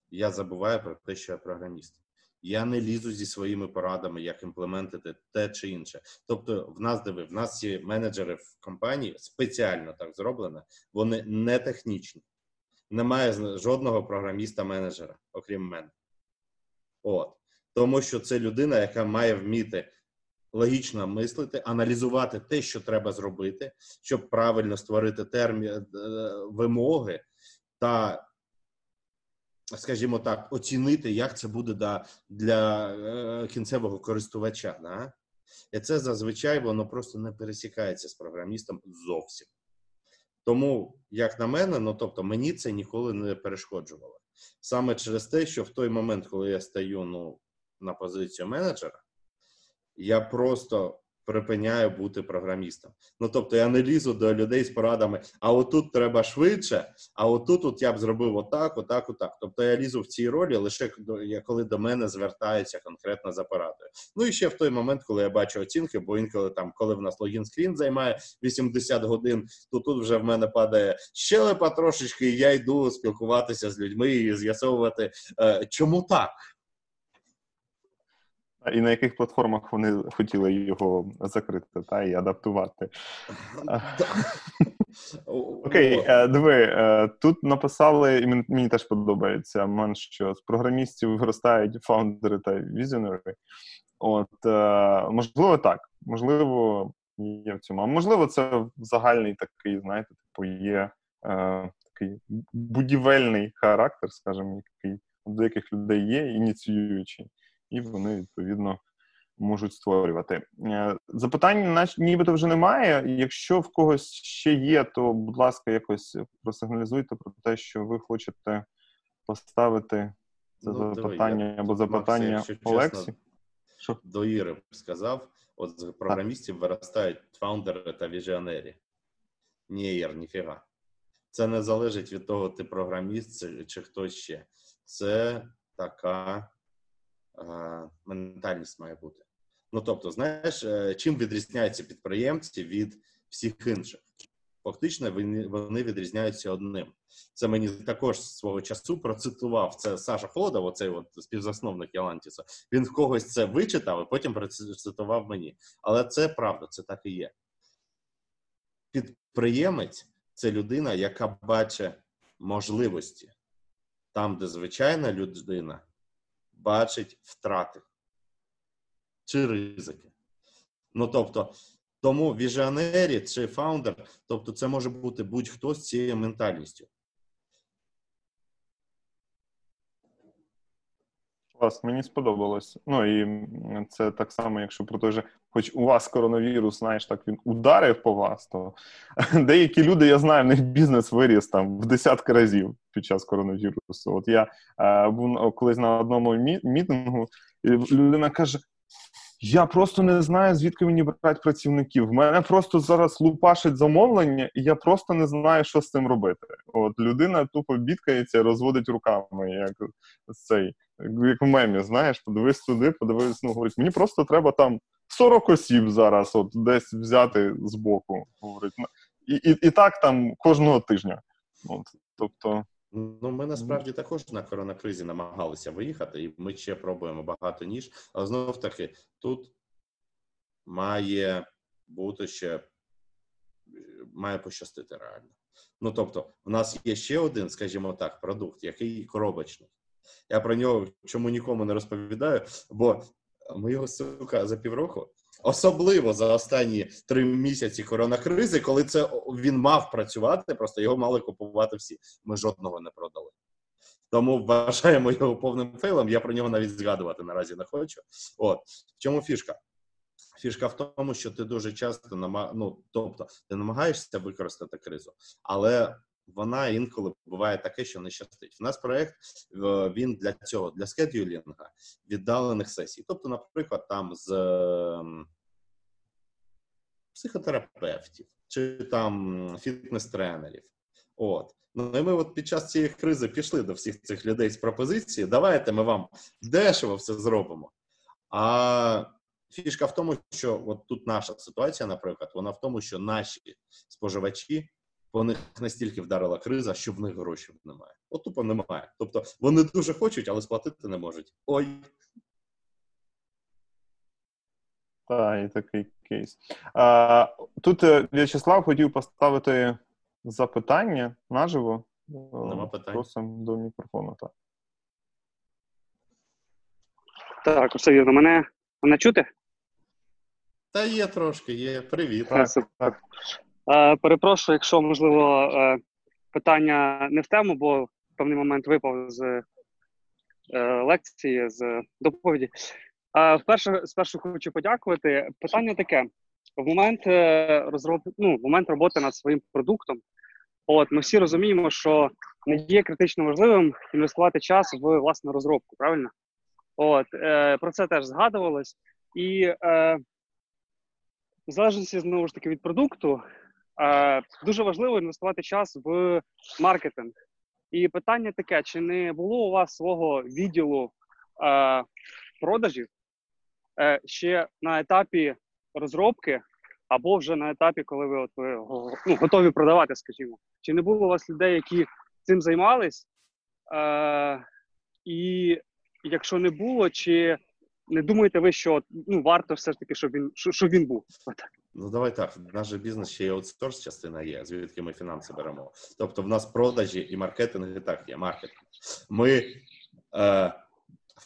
я забуваю про те, що я програміст. Я не лізу зі своїми порадами, як імплементити те чи інше. Тобто, в нас диви, в нас є менеджери в компанії спеціально так зроблено, вони не технічні. Немає жодного програміста-менеджера, окрім мене. От тому що це людина, яка має вміти логічно мислити, аналізувати те, що треба зробити, щоб правильно створити термі е, вимоги та. Скажімо так, оцінити, як це буде да, для е, кінцевого користувача. Да? І це зазвичай воно просто не пересікається з програмістом зовсім. Тому, як на мене, ну тобто мені це ніколи не перешкоджувало. Саме через те, що в той момент, коли я стаю ну, на позицію менеджера, я просто припиняю бути програмістом. Ну тобто я не лізу до людей з порадами, а отут треба швидше, а отут от я б зробив отак, отак, отак. Тобто я лізу в цій ролі лише коли до мене звертаються конкретно за порадою. Ну і ще в той момент, коли я бачу оцінки, бо інколи там, коли в нас логін скрін займає 80 годин, то тут вже в мене падає щелепа трошечки, і я йду спілкуватися з людьми і з'ясовувати, е, чому так. І на яких платформах вони хотіли його закрити та і адаптувати? Окей, е, диви, е, тут написали, і мені теж подобається, мен, що з програмістів виростають фаундери та візіонери. От, е, можливо, так. Можливо, є в цьому. А можливо, це загальний такий, знаєте, типу, є такий будівельний характер, скажімо, який у деяких людей є, ініціюючий і вони відповідно можуть створювати. Е, запитань нібито вже немає. Якщо в когось ще є, то будь ласка, якось просигналізуйте про те, що ви хочете поставити це ну, запитання давай, або запитання Макс, Олексі. Що? До Іри сказав: от з програмістів виростають фаундери та віжіонері. Ні, Ір, ніфіга. Це не залежить від того, ти програміст чи хтось ще. Це така ментальність має бути. Ну тобто, знаєш, е, чим відрізняються підприємці від всіх інших? Фактично, вони відрізняються одним. Це мені також свого часу процитував це Саша Холодов, оцей от співзасновник Ялантіса. Він в когось це вичитав, і потім процитував мені. Але це правда, це так і є. Підприємець це людина, яка бачить можливості там, де звичайна людина бачить втрати чи ризики. Ну тобто, тому віжіонері чи фаундер, тобто, це може бути будь-хто з цією ментальністю. Клас, мені сподобалось. Ну і це так само, якщо про той же, хоч у вас коронавірус, знаєш, так він ударив по вас, то деякі люди, я знаю, в них бізнес виріс там в десятки разів під час коронавірусу. От я е, був колись на одному мітингу, і людина каже: я просто не знаю, звідки мені брати працівників. В мене просто зараз лупашить замовлення, і я просто не знаю, що з цим робити. От людина тупо бідкається, розводить руками, як цей, як в мемі, знаєш, подивись туди, подивись, ну говорить, мені просто треба там 40 осіб зараз, от десь взяти з боку. Говорить, і, і, і так там кожного тижня. От, Тобто. Ну, ми насправді також на коронакризі намагалися виїхати, і ми ще пробуємо багато ніж. Але знов таки, тут має бути ще має пощастити реально. Ну тобто, в нас є ще один, скажімо так, продукт, який коробочний. Я про нього чому нікому не розповідаю, бо ми його сука за півроку. Особливо за останні три місяці коронакризи, коли це він мав працювати, просто його мали купувати всі. Ми жодного не продали. Тому вважаємо його повним фейлом. Я про нього навіть згадувати наразі не хочу. От в чому фішка? Фішка в тому, що ти дуже часто намаг... ну, тобто ти намагаєшся використати кризу, але вона інколи буває таке, що не щастить. У нас проект він для цього, для скедюлінга віддалених сесій. Тобто, наприклад, там з психотерапевтів чи там фітнес-тренерів. От. Ну і ми от під час цієї кризи пішли до всіх цих людей з пропозиції. Давайте ми вам дешево все зробимо. А фішка в тому, що от тут наша ситуація, наприклад, вона в тому, що наші споживачі по них настільки вдарила криза, що в них грошей немає. От тупо немає. Тобто вони дуже хочуть, але сплатити не можуть. Ой. Так, і такий кейс. А, Тут е, В'ячеслав хотів поставити запитання наживо. Нема питань. Просимо до мікрофону. Так, Так, все вірно. Мене, мене чути? Та є трошки, є. Привіт. Так, так. Е, перепрошую, якщо можливо е, питання не в тему, бо в певний момент випав з е, лекції, з доповіді. Вперше спершу хочу подякувати. Питання таке: в момент розроб... ну, в момент роботи над своїм продуктом. От ми всі розуміємо, що не є критично важливим інвестувати час в власну розробку. Правильно? От е, про це теж згадувалось, і е, в залежності знову ж таки від продукту, Е, дуже важливо інвестувати час в маркетинг. І питання таке: чи не було у вас свого відділу е, продажів е, ще на етапі розробки, або вже на етапі, коли ви от, ну, готові продавати, скажімо, чи не було у вас людей, які цим займались? Е, І якщо не було, чи не думаєте ви, що ну, варто все ж таки, щоб він щоб він був? Ну, давай так. Наш же бізнес ще є аутсорс частина є, звідки ми фінанси беремо. Тобто, в нас продажі і маркетинг і так є. Маркетинг. Ми е,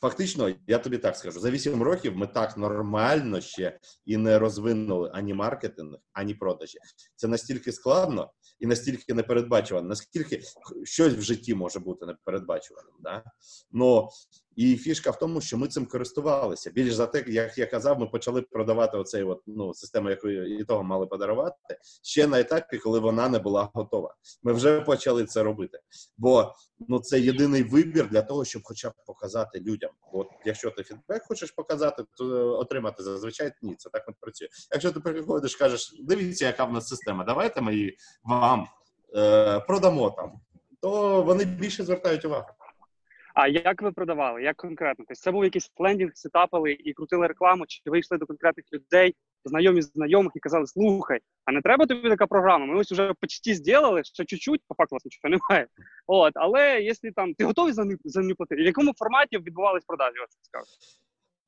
фактично, я тобі так скажу, за 8 років ми так нормально ще і не розвинули ані маркетинг, ані продажі. Це настільки складно і настільки непередбачувано, наскільки щось в житті може бути непередбачуваним. Да? Но і фішка в тому, що ми цим користувалися. Більш за те, як я казав, ми почали продавати оцей от, ну, систему, яку і того мали подарувати, ще на етапі, коли вона не була готова. Ми вже почали це робити. Бо ну це єдиний вибір для того, щоб хоча б показати людям. От якщо ти фідбек хочеш показати, то отримати зазвичай ні, це так не працює. Якщо ти приходиш, кажеш, дивіться, яка в нас система, давайте ми її вам е, продамо там, то вони більше звертають увагу. А як ви продавали? Як конкретно? Тобто це був якийсь лендінг, сетапили і крутили рекламу, чи ви йшли до конкретних людей, знайомі знайомих і казали, слухай, а не треба тобі така програма? Ми ось вже почти зробили, ще чуть-чуть, по факту вас нічого немає. От, але якщо там ти готовий за за платити? В якому форматі відбувались продажі? Ось цікаво.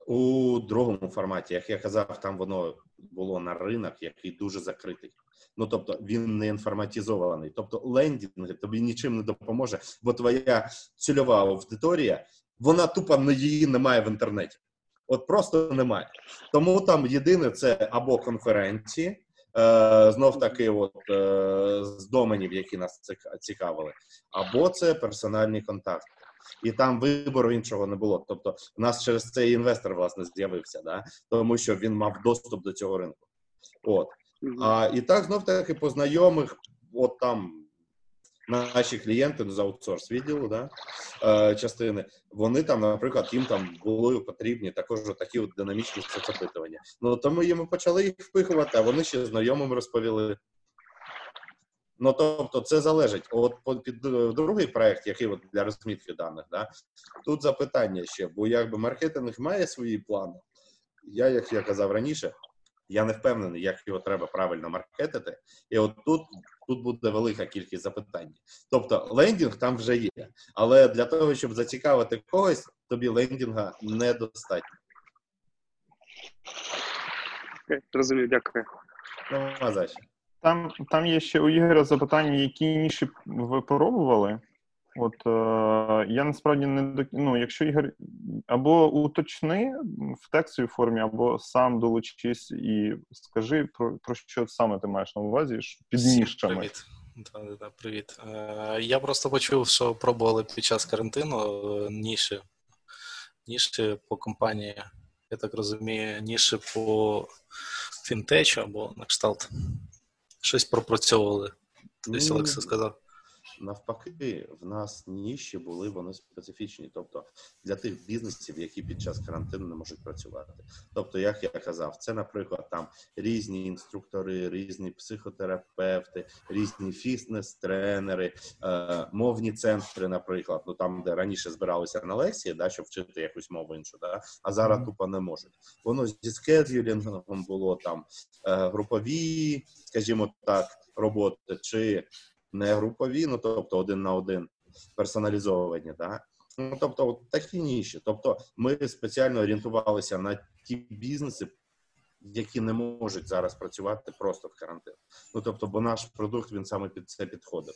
У другому форматі, як я казав, там воно було на ринок, який дуже закритий. Ну тобто він не інформатизований. Тобто лендінги тобі нічим не допоможе, бо твоя цільова аудиторія, вона тупо не її немає в інтернеті. От просто немає. Тому там єдине це або конференції, е, знов таки, от е, з доменів, які нас цікавили, або це персональні контакти. І там вибору іншого не було. Тобто, у нас через це і інвестор власне з'явився, да? тому що він мав доступ до цього ринку. От а і так знов таки по знайомих, от там наші клієнти ну, з аутсорс відділу, да, е, частини, вони там, наприклад, їм там були потрібні також такі от динамічні соцопитування. Ну тому їм почали їх впихувати, а вони ще знайомим розповіли. Ну тобто, це залежить. От під е, другий проект, який от для розмітки даних, да, тут запитання ще, бо якби маркетинг має свої плани. Я, як я казав раніше, я не впевнений, як його треба правильно маркетити. І от тут, тут буде велика кількість запитань. Тобто лендінг там вже є, але для того, щоб зацікавити когось, тобі лендінга недостатньо. Розумію, дякую. Ну, а? Там, там є ще у Ігоря запитання, які ніші ви пробували. От е, я насправді не до ну, якщо Ігор або уточни в текстовій формі, або сам долучись і скажи про, про що саме ти маєш на увазі під нішами. Привіт. Да, да, да, привіт. Е, я просто почув, що пробували під час карантину е, ніші, ніші по компанії. Я так розумію, ніші по фінтечу або на кшталт. Щось пропрацьовували. Десь Ну, Олекса сказав. Навпаки, в нас ніші були вони специфічні, тобто для тих бізнесів, які під час карантину не можуть працювати. Тобто, як я казав, це, наприклад, там різні інструктори, різні психотерапевти, різні фітнес-тренери, е, мовні центри, наприклад, ну там, де раніше збиралися на лекції, да, щоб вчити якусь мову іншу, да, а зараз тупо не можуть. Воно зі скедюлінгом було там е, групові, скажімо так, роботи чи не групові, ну тобто один на один персоналізовані, да? Ну, тобто, от такі ніші. Тобто, ми спеціально орієнтувалися на ті бізнеси, які не можуть зараз працювати просто в карантин. Ну тобто, бо наш продукт він саме під це підходив.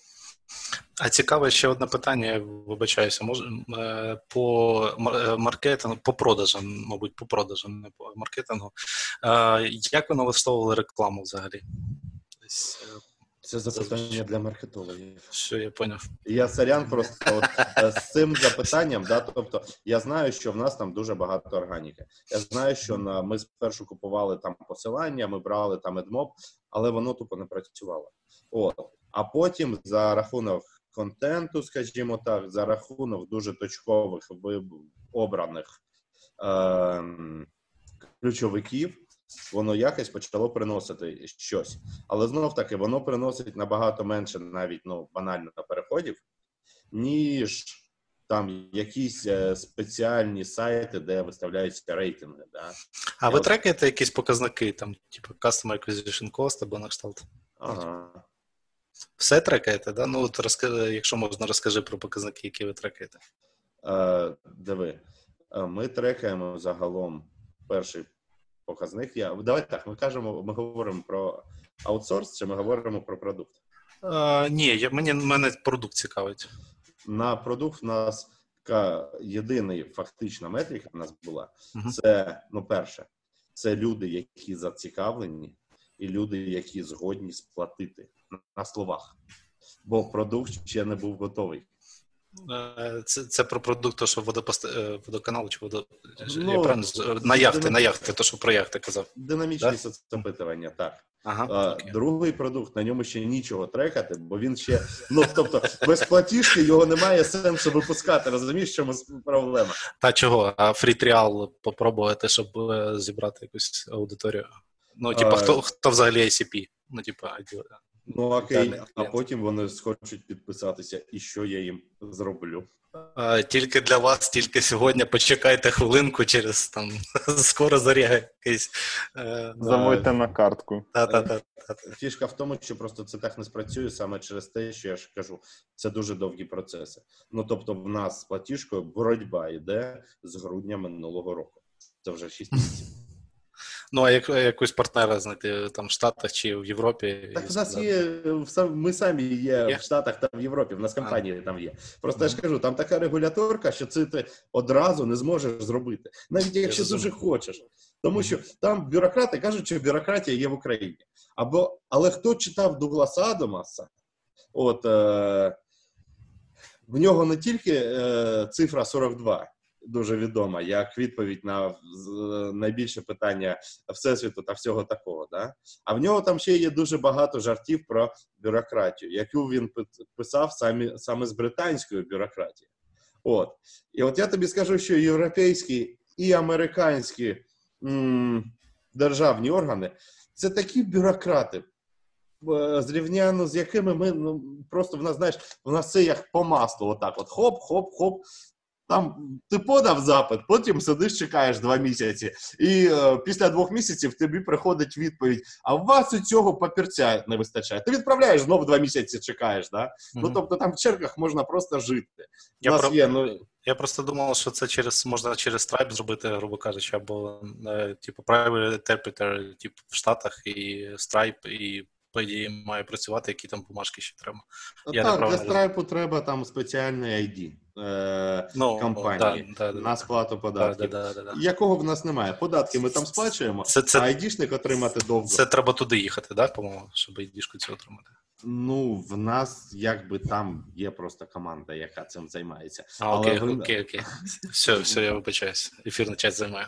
А цікаве ще одне питання, вибачаюся, е, по е, маркетингу, по продажам, мабуть, по продажам, не по маркетингу. Е, Як ви налаштовували рекламу взагалі? Десь, Це запитання для маркетологів. Що я поняв? Я сорян просто от, е, з цим запитанням, да, тобто я знаю, що в нас там дуже багато органіки. Я знаю, що на ми спершу купували там посилання, ми брали там едмоп, але воно тупо не працювало. От а потім за рахунок контенту, скажімо так, за рахунок дуже точкових обраних ем, ключовиків. Воно якось почало приносити щось, але знов таки воно приносить набагато менше, навіть ну банально переходів, ніж там якісь е, спеціальні сайти, де виставляються рейтинги. Да? А Я ви от- трекаєте якісь показники, там, типу Customer Acquisition Cost або на кшталт? Ага. Все трекаєте, да? Ну, от розкажи, якщо можна, розкажи про показники, які ви трекаєте. Е, диви, е, ми трекаємо загалом перший показник. Я давай так. Ми кажемо, ми говоримо про аутсорс, чи ми говоримо про продукт. Е, ні, я, мені, мене продукт цікавить. На продукт в нас така єдина фактична метрика в нас була. Мгм. Це ну, перше, це люди, які зацікавлені, і люди, які згодні сплатити на словах. Бо продукт ще не був готовий. Е, Це, це про продукт, то, що водопост... е, водоканал чи водо... Ну, правильно... на яхти, на яхти, то, що про яхти казав. Динамічні Да? соцопитування, так. Ага, А, другий продукт на ньому ще нічого трекати, бо він ще ну тобто без платіжки його немає сенсу випускати. Розумієш, чому проблема? Та чого? А фрітріал попробувати, щоб е, зібрати якусь аудиторію. Ну, типа, хто, хто взагалі ICP? Ну, типа, Ну окей, а потім вони схочуть підписатися, і що я їм зроблю. Е, Тільки для вас, тільки сьогодні почекайте хвилинку через там скоро заряга якийсь. Е, Заводьте на картку. Та-та-та. Фішка в тому, що просто це так не спрацює саме через те, що я ж кажу, це дуже довгі процеси. Ну тобто, в нас з платіжкою боротьба йде з грудня минулого року. це вже 6 місяців. Ну, а як якусь партнера знайти там в Штатах чи в Європі? Так в нас є ми самі є, Є? в Штатах та в Європі. В нас компанії там є. Просто я ж кажу, там така регуляторка, що це ти одразу не зможеш зробити, навіть якщо дуже хочеш. Тому що там бюрократи кажуть, що бюрократія є в Україні. Або але хто читав Дугласа Адамаса, от е, в нього не тільки е, цифра 42 дуже відома, як відповідь на найбільше питання всесвіту та всього такого. Да? А в нього там ще є дуже багато жартів про бюрократію, яку він писав самі, саме з британської бюрократії. От. І от я тобі скажу, що європейські і американські м, державні органи це такі бюрократи, е, зрівняно з якими ми ну, просто в нас, знаєш, в нас це як по маслу, отак, от хоп, хоп, хоп. Там ти подав запит, потім сидиш, чекаєш два місяці, і е, після двох місяців тобі приходить відповідь: а у вас у цього папірця не вистачає. Ти відправляєш знову два місяці, чекаєш. Да? Ну тобто там в чергах можна просто жити. У Я нас про- є, ну Я просто думав, що це через можна через Stripe зробити, грубо кажучи, або е, типу Private Interpreter, типу в Штатах і Stripe, і по ідеї має працювати, які там бумажки ще треба. Я так, для страйпу треба там спеціальний ID Ну, компанії да, да, на сплату податків. да, да, да, да. Якого в нас немає? Податки ми там сплачуємо, Це- це- а айдішник отримати довго. Це треба туди їхати, да, по-моєму, щоб айдішку цю отримати. Ну, в нас якби там є просто команда, яка цим займається. А, Але окей, ви- окей, окей. Все, все, я вибачаюсь. Ефірний час займаю.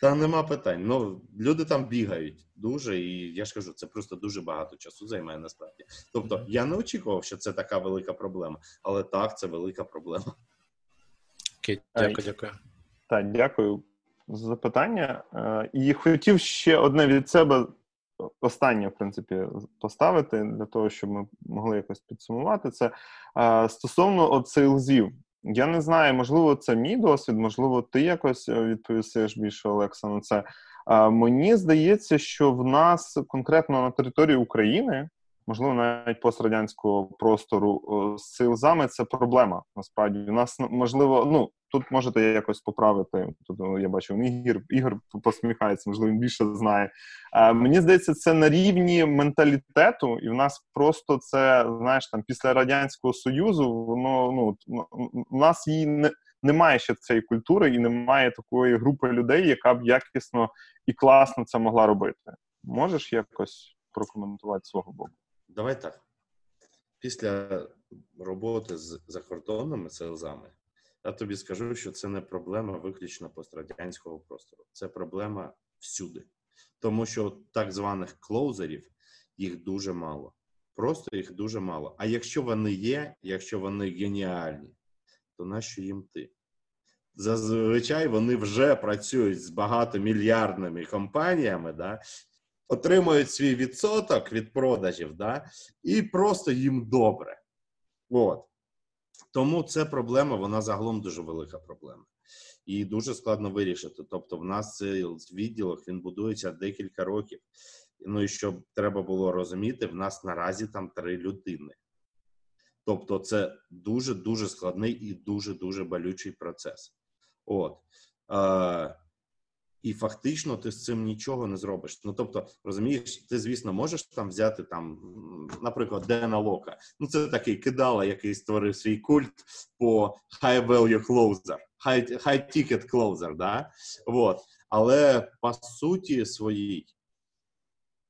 Та нема питань. Ну, люди там бігають дуже, і я ж кажу, це просто дуже багато часу займає насправді. Тобто, я не очікував, що це така велика проблема, але так, це велика проблема. Окей, Ай. дякую, дякую. Так, дякую за запитання. Е, І хотів ще одне від себе останнє, в принципі, поставити для того, щоб ми могли якось підсумувати це. Е, Стосовно от сейлзів. Я не знаю, можливо, це мій досвід, можливо, ти якось е, відповісиш більше, Олекса, на це. Мені здається, що в нас конкретно на території України, можливо, навіть пострадянського простору з сейлзами це проблема. Насправді, у нас ну, можливо, ну тут можете якось поправити. Тут ну, я бачу, Ігор, Ігор посміхається, можливо, він більше знає. Е, мені здається, це на рівні менталітету, і в нас просто це, знаєш, там після радянського союзу, воно ну у нас її не. Немає ще цієї культури і немає такої групи людей, яка б якісно і класно це могла робити. Можеш якось прокоментувати свого боку? Давай так. Після роботи з закордонними селзами, я тобі скажу, що це не проблема виключно пострадянського простору. Це проблема всюди. Тому що так званих клоузерів їх дуже мало. Просто їх дуже мало. А якщо вони є, якщо вони геніальні, то нащо їм ти? Зазвичай вони вже працюють з багатомільярдними компаніями, да, отримують свій відсоток від продажів, да, і просто їм добре. От. Тому це проблема, вона загалом дуже велика проблема. І дуже складно вирішити. Тобто, в нас цей відділок він будується декілька років. Ну і щоб треба було розуміти, в нас наразі там три людини. Тобто, це дуже дуже складний і дуже дуже болючий процес. От. І фактично ти з цим нічого не зробиш. Ну тобто, розумієш, ти, звісно, можеш там взяти там, наприклад, Дена Лока. Ну, це такий кидала, який створив свій культ по high value closer, high, high ticket closer, да? Вот. Але по суті своїй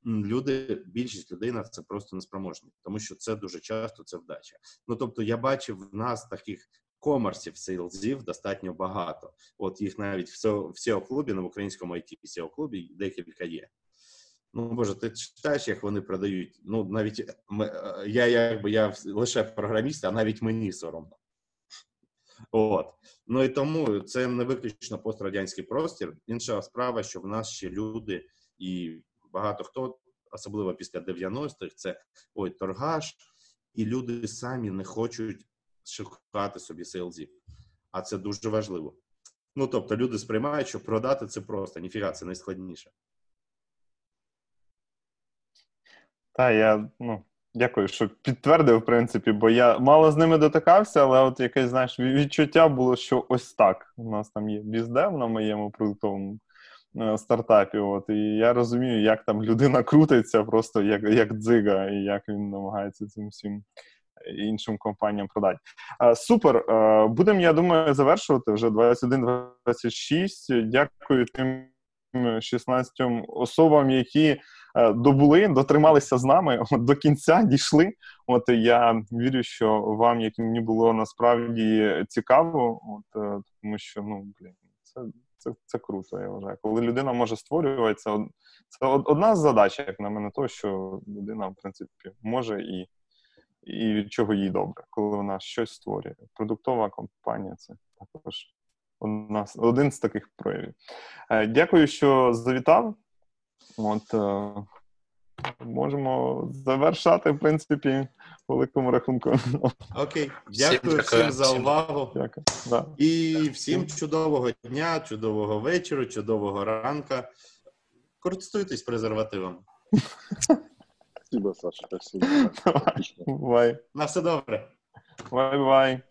люди, більшість людей на це просто неспроможні, тому що це дуже часто це вдача. Ну тобто, я бачив в нас таких комерсів, сейлзів достатньо багато. От їх навіть в SEO клубі на українському IT SEO клубі декілька є. Ну боже, ти читаєш, як вони продають. Ну навіть ми, е, я якби я лише програміст, а навіть мені соромно. От ну і тому це не виключно пострадянський простір. Інша справа, що в нас ще люди, і багато хто, особливо після 90-х, це ой, торгаш, і люди самі не хочуть шукати собі сейлзів. А це дуже важливо. Ну тобто, люди сприймають, що продати це просто ніфіга, це найскладніше. Та я ну Дякую, що підтвердив, в принципі, бо я мало з ними дотикався, але от якесь, знаєш, відчуття було, що ось так. У нас там є біздев на моєму продуктовому е, стартапі. От, і я розумію, як там людина крутиться, просто як як дзига, і як він намагається цим всім іншим компаніям продати. Супер. Е, будемо, я думаю, завершувати вже 21-26. Дякую тим 16 особам, які е, добули, дотрималися з нами от, до кінця, дійшли. От я вірю, що вам, як мені було насправді цікаво, от е, тому що ну блін, це. Це це круто, я вважаю. Коли людина може створювати, це, це одна з задач, як на мене, то, що людина, в принципі, може і і від чого їй добре, коли вона щось створює. Продуктова компанія це також одна, один з таких проявів. Е, дякую, що завітав. От е, можемо завершати, в принципі, великому рахунку. Окей, дякую всім, всім за увагу. Дякую. Да. І всім чудового дня, чудового вечора, чудового ранка. Користуйтесь презервативом. Спасибо, Саша, спасибо. Бай. На все добре. Бай-бай.